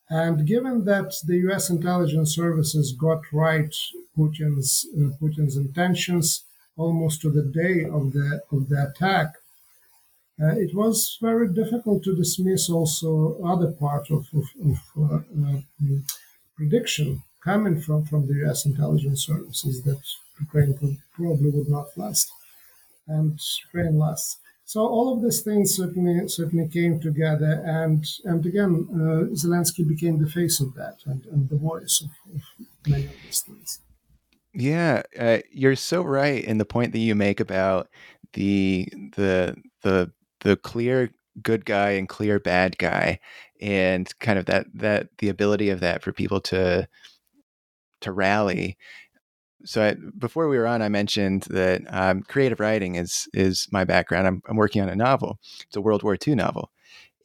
And given that the U.S. intelligence services got right Putin's uh, Putin's intentions almost to the day of the of the attack, it was very difficult to dismiss also other part of, of, of uh, uh prediction coming from, from the U.S. intelligence services that Ukraine probably would not last, and Ukraine lasts. So all of these things certainly certainly came together, and and again, uh, Zelensky became the face of that and, and the voice of, of many of these things. Yeah, uh, you're so right in the point that you make about the the the the clear good guy and clear bad guy, and kind of that that the ability of that for people to to rally so I, before we were on, I mentioned that um, creative writing is is my background. I'm, I'm, working on a novel. It's a World War II novel,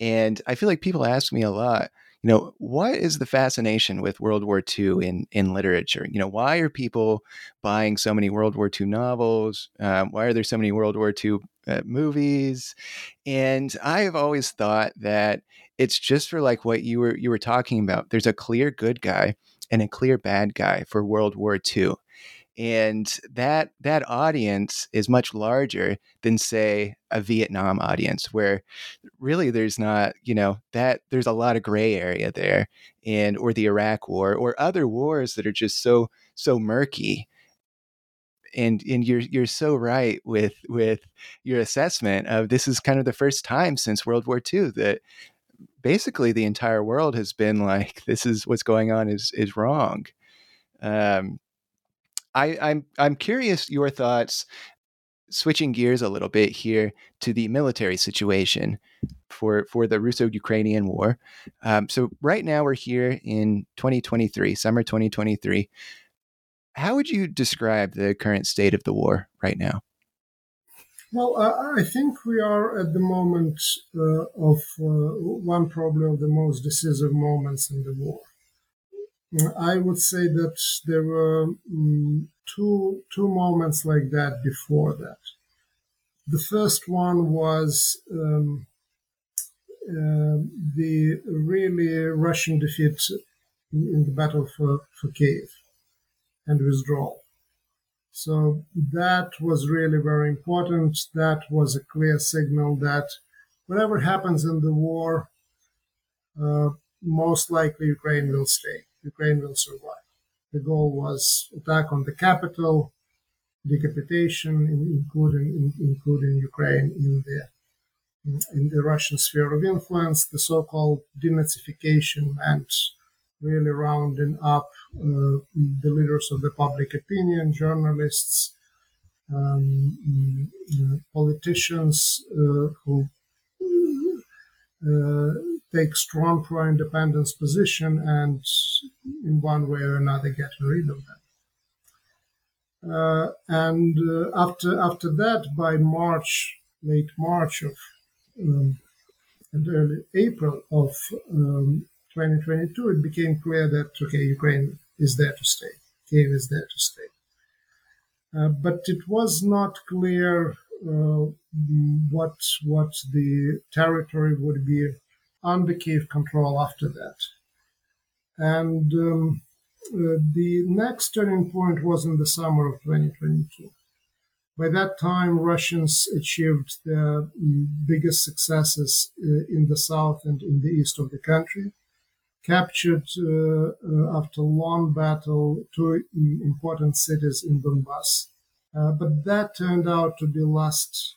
and I feel like people ask me a lot. You know, what is the fascination with World War II in in literature? You know, why are people buying so many World War II novels? Um, why are there so many World War II uh, movies? And I have always thought that it's just for like what you were you were talking about. There's a clear good guy and a clear bad guy for World War II and that that audience is much larger than say a Vietnam audience where really there's not you know that there's a lot of gray area there and or the Iraq war or other wars that are just so so murky. And and you're you're so right with with your assessment of this is kind of the first time since World War II that basically the entire world has been like this is what's going on is is wrong. Um, I, I'm I'm curious your thoughts. Switching gears a little bit here to the military situation for for the Russo-Ukrainian war. Um, so right now we're here in 2023, summer 2023. How would you describe the current state of the war right now? Well, uh, I think we are at the moment uh, of uh, one probably of the most decisive moments in the war. I would say that there were um, two two moments like that before that. The first one was um, uh, the really Russian defeat in, in, the battle for, for Kiev and withdrawal. So that was really very important. That was a clear signal that whatever happens in the war, uh, most likely Ukraine will stay. Ukraine will survive. The goal was attack on the capital, decapitation, including including Ukraine in the in the Russian sphere of influence, the so-called denazification and really rounding up uh, the leaders of the public opinion, journalists, um, politicians uh, who uh, take strong pro-independence position and in one way or another get rid of them. Uh, and uh, after after that, by March, late March of um, and early April of um, 2022, it became clear that okay, Ukraine is there to stay. Kiev is there to stay. Uh, but it was not clear uh, what what the territory would be under Kiev control after that. And um, uh, the next turning point was in the summer of 2022. By that time, Russians achieved their biggest successes uh, in the south and in the east of the country, captured uh, uh after long battle two important cities in Donbass. Uh, but that turned out to be last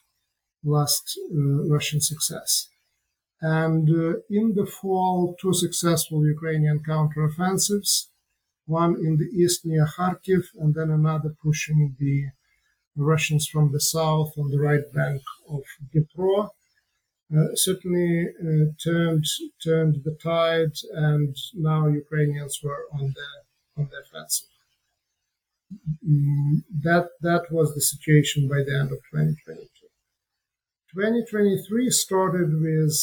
last uh, Russian success. And in the fall, two successful Ukrainian counteroffensives, one in the east near Kharkiv, and then another pushing the Russians from the south on the right bank of Dnipro. Uh, certainly uh, turned turned the tide, and now Ukrainians were on the on the offensive. Mm, that that was the situation by the end of 2022. 2023 started with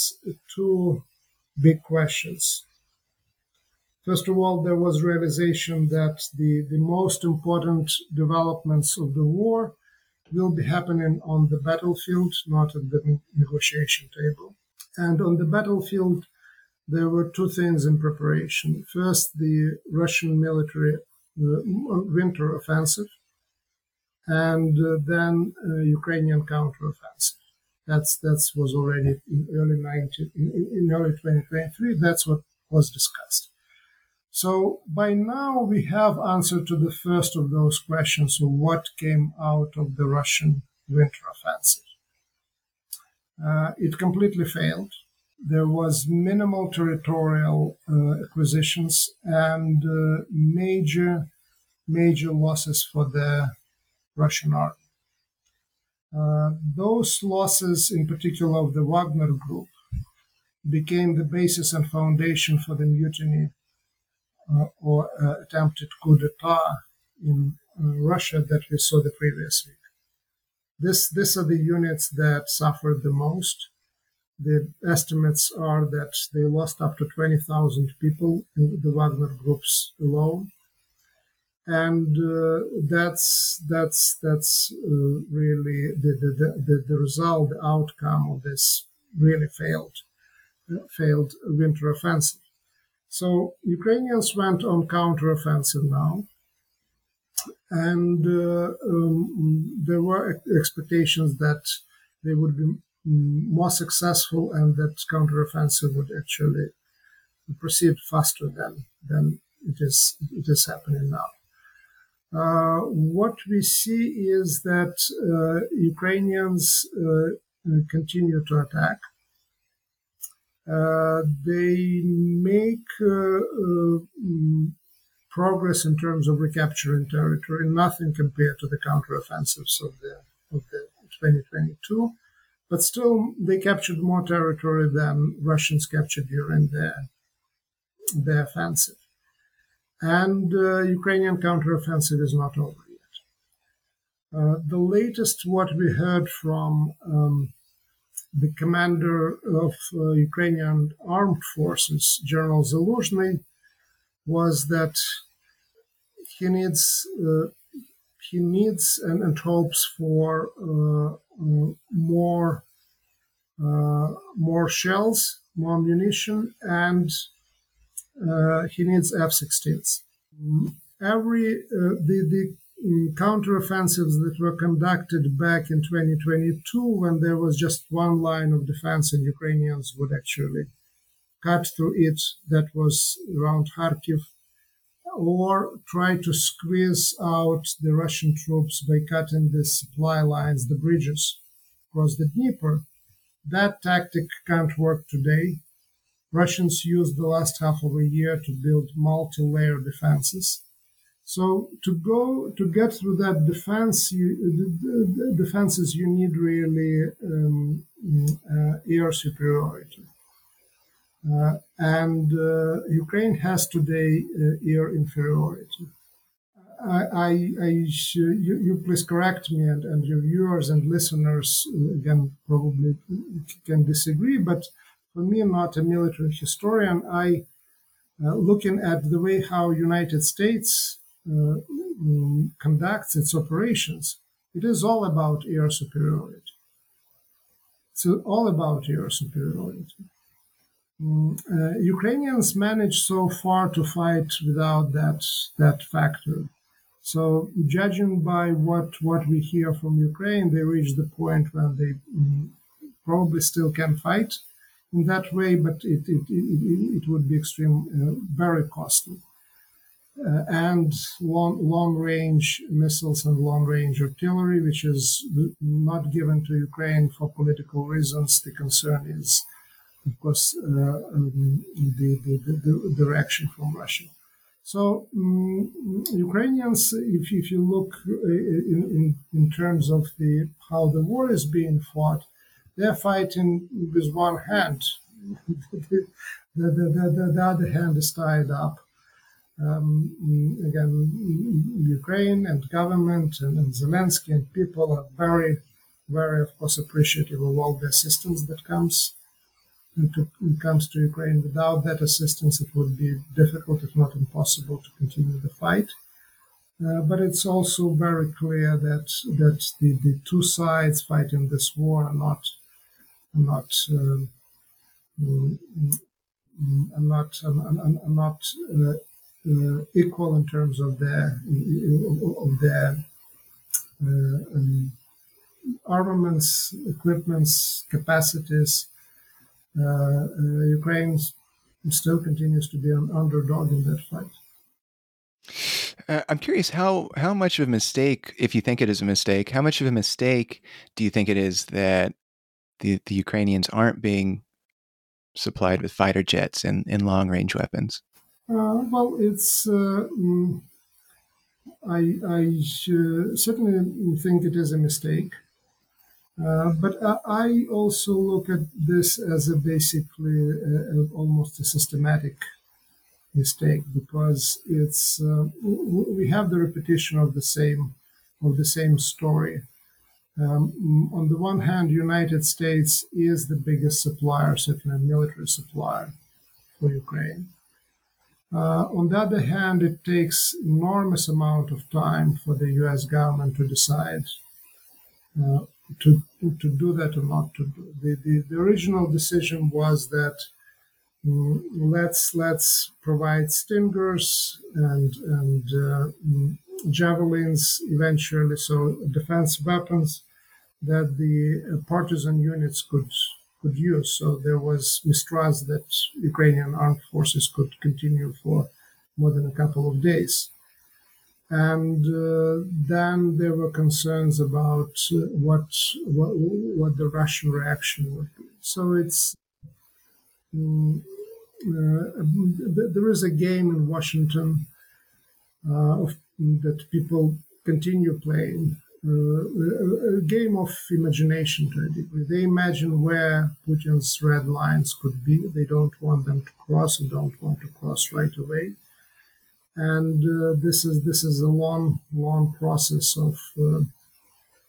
two big questions. First of all, there was realization that the, the most important developments of the war will be happening on the battlefield, not at the negotiation table. And on the battlefield, there were two things in preparation. First, the Russian military uh, winter offensive, and uh, then uh, Ukrainian counteroffensive. That's that was already in early 19, in, in early 2023. That's what was discussed. So by now we have answer to the first of those questions of what came out of the Russian winter offensive. Uh, it completely failed. There was minimal territorial uh, acquisitions and uh, major, major losses for the Russian army. Uh, those losses, in particular of the Wagner group, became the basis and foundation for the mutiny uh, or uh, attempted coup d'etat in Russia that we saw the previous week. This, these are the units that suffered the most. The estimates are that they lost up to 20,000 people in the Wagner groups alone. And uh, that's that's that's uh, really the, the, the, the, result, the outcome of this really failed uh, failed winter offensive. So Ukrainians went on counteroffensive now, and uh, um, there were expectations that they would be more successful and that counteroffensive would actually proceed faster than than it is it is happening now. Uh, what we see is that uh, Ukrainians uh, continue to attack. They make progress in terms of recapturing territory, nothing compared to the counteroffensives of the of the 2022. But still, they captured more territory than Russians captured during their their offensive. And uh, Ukrainian counteroffensive is not over yet. Uh, the latest, what we heard from um, the commander of uh, Ukrainian armed forces, General Zaluzhny, was that he needs uh, he needs and, and hopes for uh, uh more more shells, more ammunition, and Uh, he needs F-16s. Mm. Every uh, the the mm, counteroffensives that were conducted back in 2022 when there was just one line of defense and Ukrainians would actually cut through it that was around Kharkiv or try to squeeze out the Russian troops by cutting the supply lines, the bridges across the Dnieper. That tactic can't work today. Russians used the last half of a year to build multi-layer defenses so to go to get through that defense, you, defenses you need really um, uh, air superiority, uh, and uh, Ukraine has today uh, air inferiority. I, I, I you, you, please correct me, and, and your viewers and listeners uh, again probably can disagree, but for me, not a military historian, I uh, looking at the way how United States uh, um, conducts its operations, it is all about air superiority. It's all about air superiority. Um, uh, Ukrainians managed so far to fight without that that factor. So, judging by what what we hear from Ukraine, they reached the point when they um, probably still can fight in that way, but it it, it, it would be extreme, uh, very costly. Uh, and long long range missiles and long range artillery, which is not given to Ukraine for political reasons. The concern is, of course, uh, um, the, the, the, the reaction from Russia. So um, Ukrainians, if, if you look uh, in, in, in terms of the how the war is being fought, they're fighting with one hand. the, the, the, the, other hand is tied up. Um, again, Ukraine and government and, and Zelensky and people are very, very, of course, appreciative of all the assistance that comes to, comes to Ukraine. Without that assistance, it would be difficult, if not impossible, to continue the fight. Uh, but it's also very clear that that the, the two sides fighting this war are not not uh, are not are not uh, uh, equal in terms of their of their uh, um, armaments, equipments, capacities. Uh, Ukraine still continues to be an underdog in that fight. Uh, I'm curious how how much of a mistake, if you think it is a mistake, how much of a mistake do you think it is that the the Ukrainians aren't being supplied with fighter jets and, and long range weapons? Uh, well, it's. Uh, mm, I, I certainly think it is a mistake. Uh, but I also look at this as a basically a, almost a systematic mistake because it's uh, we have the repetition of the same of the same story. Um, on the one hand, United States is the biggest supplier, certainly military supplier for Ukraine. Uh, on the other hand, it takes enormous amount of time for the U.S. government to decide uh, to to do that or not to do. The, the, the original decision was that let's let's provide stingers and and uh, mm, javelins eventually, so defense weapons that the partisan units could could use. So there was mistrust that Ukrainian armed forces could continue for more than a couple of days. And uh, then there were concerns about uh, what, what, what the Russian reaction would be. So it's uh, there is a game in Washington uh, that people continue playing uh, a game of imagination to a degree. They imagine where Putin's red lines could be. They don't want them to cross and don't want to cross right away. And uh, this is this is a long, long process of uh,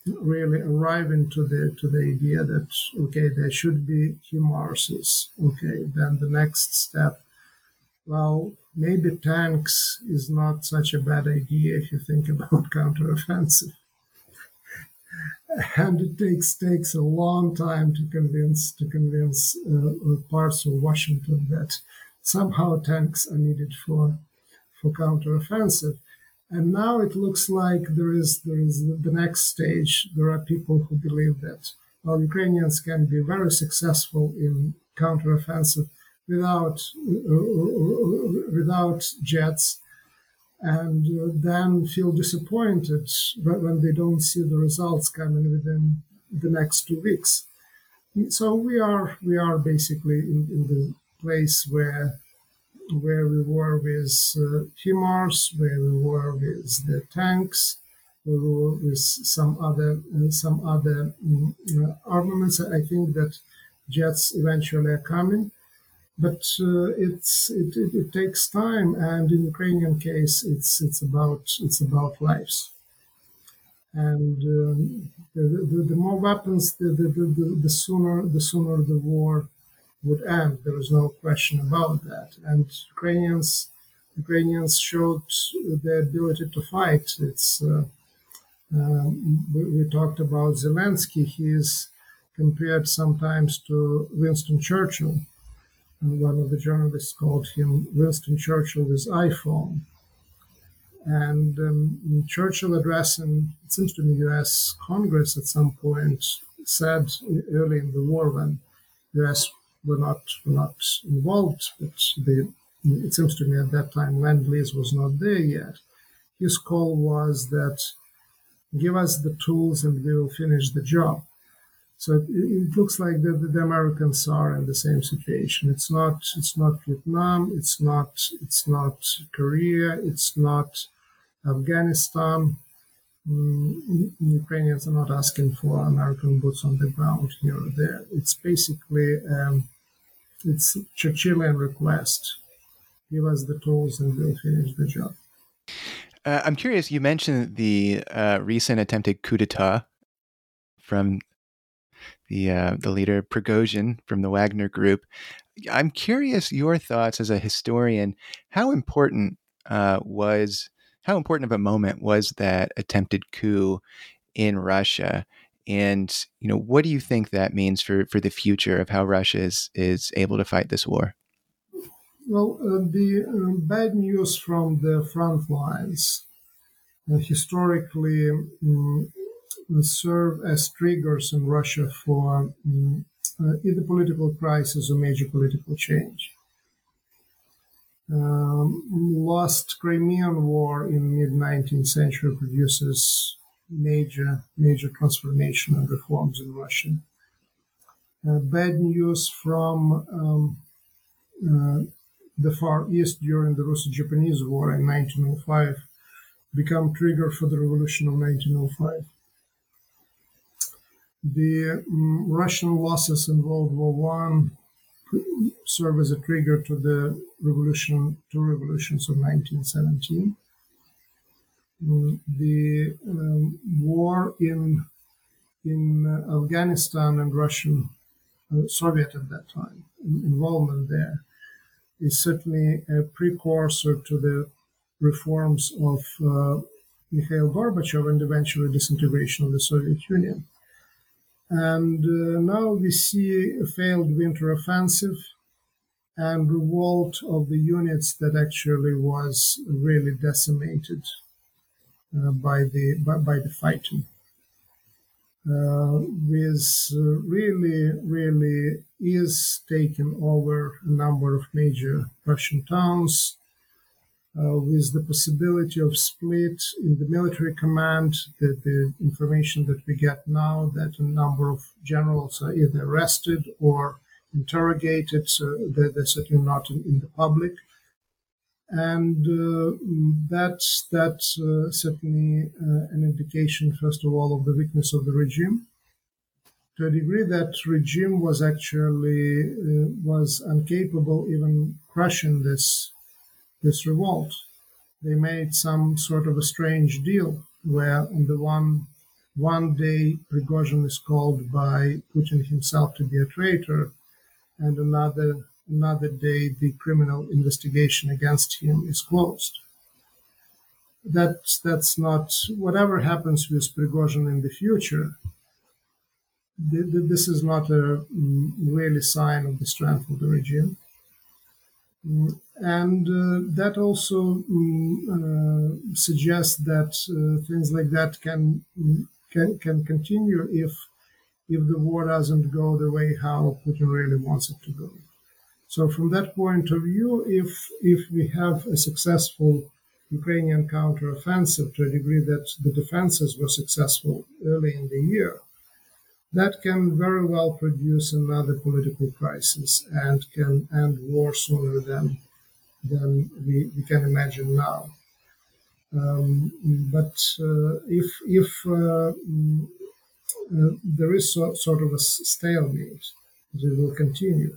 really arriving to the to the idea that okay, there should be HIMARSs. Okay, then the next step. Well, maybe tanks is not such a bad idea if you think about counteroffensive and it takes takes a long time to convince to convince uh, uh, parts of Washington that somehow tanks are needed for for counteroffensive. And now it looks like there is there is the next stage. There are people who believe that well, Ukrainians can be very successful in counteroffensive without uh, uh without jets and uh, then feel disappointed when they don't see the results coming within the next two weeks. So we are we are basically in, in the place where where we were with uh, HIMARS, where we were with the tanks, we were with some other uh, some other um, armaments. I think that jets eventually are coming but uh, it's it, it, it, takes time and in ukrainian case it's it's about it's about lives and um, the, the, the, more weapons the, the, the, the sooner the sooner the war would end there is no question about that and ukrainians Ukrainians showed their ability to fight. It's uh, um, we, we, talked about Zelensky. He is compared sometimes to Winston Churchill. And one of the journalists called him Winston Churchill with iPhone. And um, Churchill addressing, it seems to me, U.S. Congress at some point said early in the war when U.S. were not were not involved, but the, it seems to me at that time Lend Lease was not there yet. His call was that give us the tools and we will finish the job. So it, it looks like the, the, Americans are in the same situation. It's not it's not Vietnam. It's not it's not Korea. It's not Afghanistan. Mm, Ukrainians are not asking for American boots on the ground here or there. It's basically um, it's Churchillian request. Give us the tools and we'll finish the job. Uh, I'm curious. You mentioned the uh, recent attempted coup d'état from the uh, the leader Prigozhin from the Wagner Group. I'm curious your thoughts as a historian. How important uh, was how important of a moment was that attempted coup in Russia? And you know, what do you think that means for for the future of how Russia is is able to fight this war? Well, uh, the uh, bad news from the front lines uh, historically um, serve as triggers in Russia for um, either political crisis or major political change. Um, lost Crimean War in mid 19th century produces major major transformation and reforms in Russia. Uh, bad news from um, uh, the Far East during the Russo-Japanese War in 1905 become trigger for the revolution of 1905. The um, Russian losses in World War I serve as a trigger to the revolution, two revolutions of 1917. Mm, the um, war in in uh, Afghanistan and Russian uh, Soviet at that time involvement there is certainly a precursor to the reforms of uh, Mikhail Gorbachev and eventually disintegration of the Soviet Union. And uh, now we see a failed winter offensive and revolt of the units that actually was really decimated by the by, by the fighting. Uh, uh, really, really is taking over a number of major Russian towns, uh, with the possibility of split in the military command. The, the information that we get now that a number of generals are either arrested or interrogated, so they're, they're certainly not in, in, the public. And uh, that's, that's uh, certainly uh, an indication, first of all, of the weakness of the regime. To a degree, that regime was actually uh, was incapable even crushing this this revolt. They made some sort of a strange deal where on the one one day Prigozhin is called by Putin himself to be a traitor, and another another day the criminal investigation against him is closed. That's that's not whatever happens with Prigozhin in the future. This is not a mm, really sign of the strength of the regime. Mm, and uh, that also mm, uh, suggests that uh, things like that can can can continue if if the war doesn't go the way how Putin really wants it to go. So from that point of view, if if we have a successful Ukrainian counteroffensive to a degree that the defenses were successful early in the year, that can very well produce another political crisis and can end war sooner than than we, we can imagine now. Um, but uh, if if uh, mm, uh, there is so, sort of a stalemate, it will continue.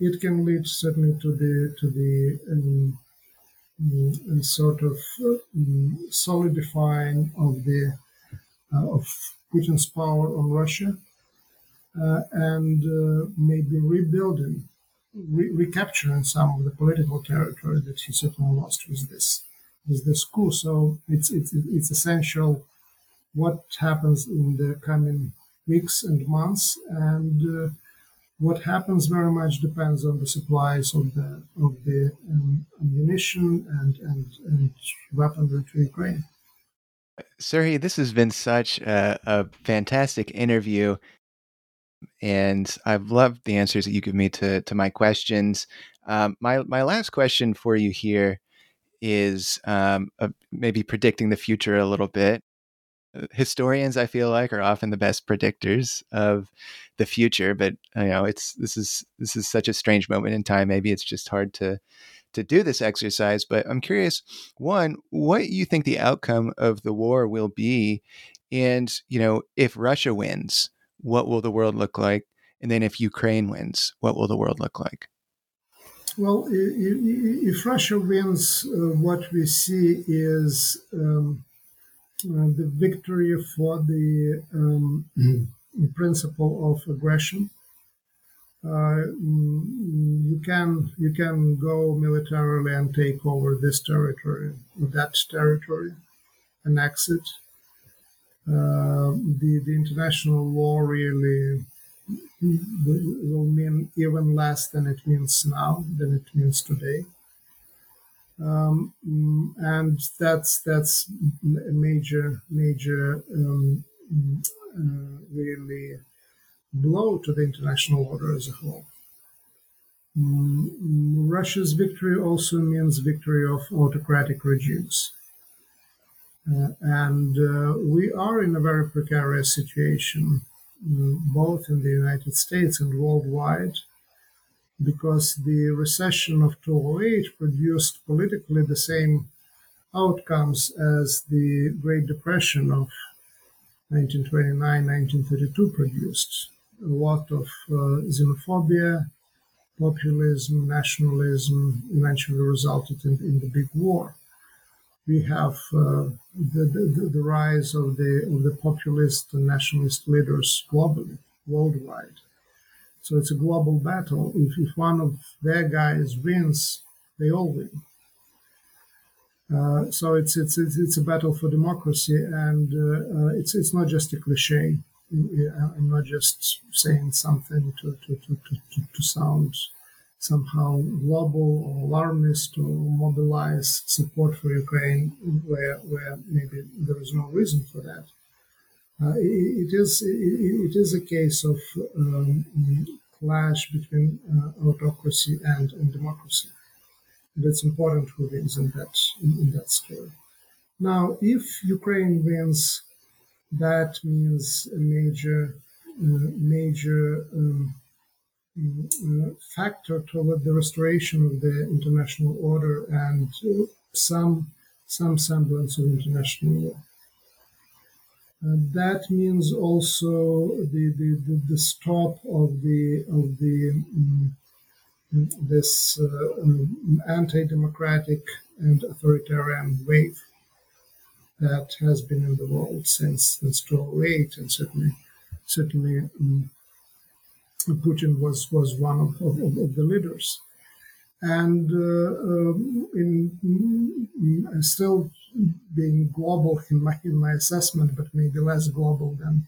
It can lead certainly to the to the um, um, sort of um, solidifying of the uh, of Putin's power on Russia uh, and uh, maybe rebuilding re- recapturing some of the political territory that he certainly lost with this with this coup. So it's it's it's essential what happens in the coming weeks and months, and uh, what happens very much depends on the supplies of the of the um, ammunition and, and and weaponry to Ukraine. Serhii, this has been such a, a fantastic interview and I've loved the answers that you give me to to my questions. Um, my my last question for you here is um, uh, maybe predicting the future a little bit. Historians, I feel like, are often the best predictors of the future, but you know, it's this is this is such a strange moment in time. Maybe it's just hard to to do this exercise. But I'm curious, one, what you think the outcome of the war will be, and you know, if Russia wins what will the world look like? And then if Ukraine wins, what will the world look like? Well, if Russia wins, uh, what we see is um, the victory for the um, principle of aggression. Uh, you can you can go militarily and take over this territory, that territory, annex it, uh, the, the international law really will mean even less than it means now, than it means today. Um, and that's that's a major major um, uh, really blow to the international order as a whole. Um, Russia's victory also means victory of autocratic regimes. Uh, and uh, we are in a very precarious situation, mm, both in the United States and worldwide, because the recession of 2008 produced politically the same outcomes as the Great Depression of 1929 1932 produced. A lot of uh, xenophobia, populism, nationalism eventually resulted in, in the big war we have uh, the, the, the, rise of the of the populist and nationalist leaders globally, worldwide. So it's a global battle. If, if one of their guys wins, they all win. Uh, so it's, it's it's it's a battle for democracy, and uh, uh it's it's not just a cliche. I'm not just saying something to to to to, to sound somehow global or alarmist or mobilize support for Ukraine where, where maybe there is no reason for that. Uh, it, is it is a case of um, clash between uh, autocracy and, and, democracy, and it's important who wins in that in, in, that story. Now, if Ukraine wins, that means a major uh, major um, uh, factor toward the restoration of the international order and uh, some some semblance of international law. Uh, that means also the, the, the, the, stop of the of the um, this uh, um, anti-democratic and authoritarian wave that has been in the world since since 2008 and certainly certainly um, Putin was was one of, of, of the leaders, and uh, um, in, in, still being global in my in my assessment, but maybe less global than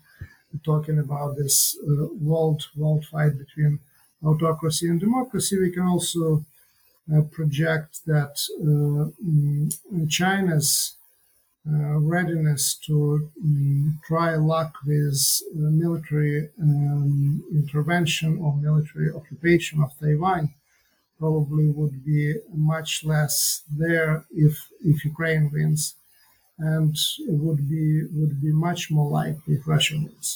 talking about this uh, world world fight between autocracy and democracy. We can also uh, project that uh, mm, China's uh, readiness to um, try luck with uh, military um, intervention or military occupation of Taiwan probably would be much less there if if Ukraine wins, and would be would be much more likely if Russia wins.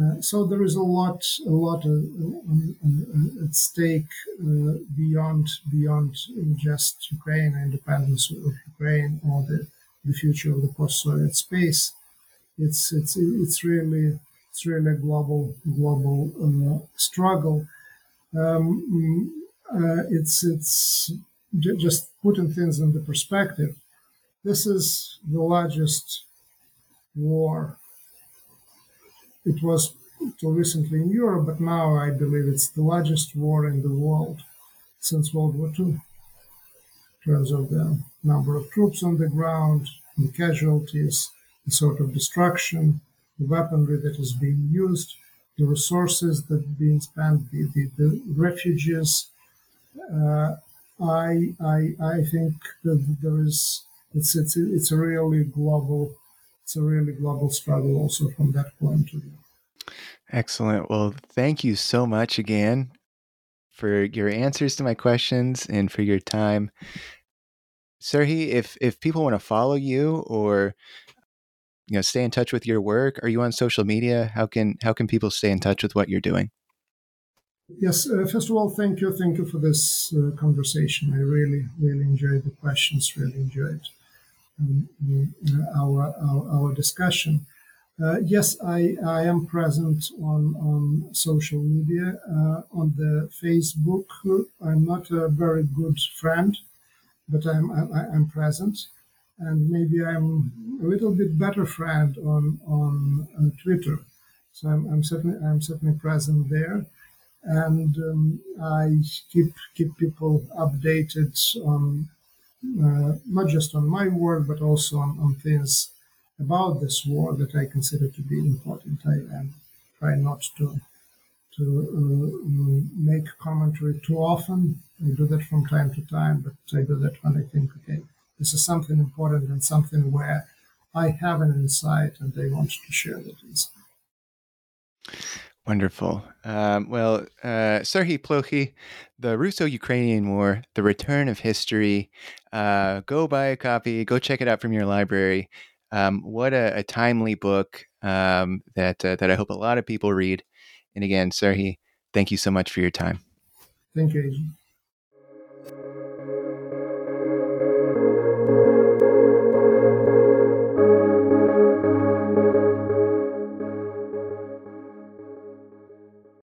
Uh, so there is a lot, a lot uh, at stake uh, beyond beyond just Ukraine, independence of Ukraine, or the the future of the post-Soviet space. It's it's it's really it's really a global global uh, struggle. Um, uh, it's it's j- just putting things into perspective. This is the largest war. It was till recently in Europe, but now I believe it's the largest war in the world since World War II. In terms of the number of troops on the ground, the casualties, the sort of destruction, the weaponry that is being used, the resources that are being spent, the, the, the refugees. Uh, I, I, I think that there is it's it's it's a really global it's a really global struggle also from that point of view. Excellent. Well, thank you so much again for your answers to my questions and for your time. Serhii, if if people want to follow you or you know stay in touch with your work, are you on social media? How can how can people stay in touch with what you're doing? Yes, uh, first of all, thank you, thank you for this uh, conversation. I really, really enjoyed the questions. Really enjoyed um, our, our, our discussion. Uh, yes, I, I am present on on social media. Uh, on the Facebook, I'm not a very good friend, but I'm I, I'm present, and maybe I'm a little bit better friend on on uh, Twitter. So I'm, I'm certainly I'm certainly present there and um, I keep keep people updated on uh, not just on my work but also on, on, things about this war that I consider to be important. I, I try not to to uh, make commentary too often. I do that from time to time, but I do that when I think, okay, this is something important and something where I have an insight and I want to share that insight. Wonderful. Um, well, uh, Serhii Plokhy, The Russo Ukrainian War, The Return of History. Uh, go buy a copy, go check it out from your library. Um, what a, a, timely book um, that, uh, that I hope a lot of people read. And again, Serhii, thank you so much for your time. Thank you,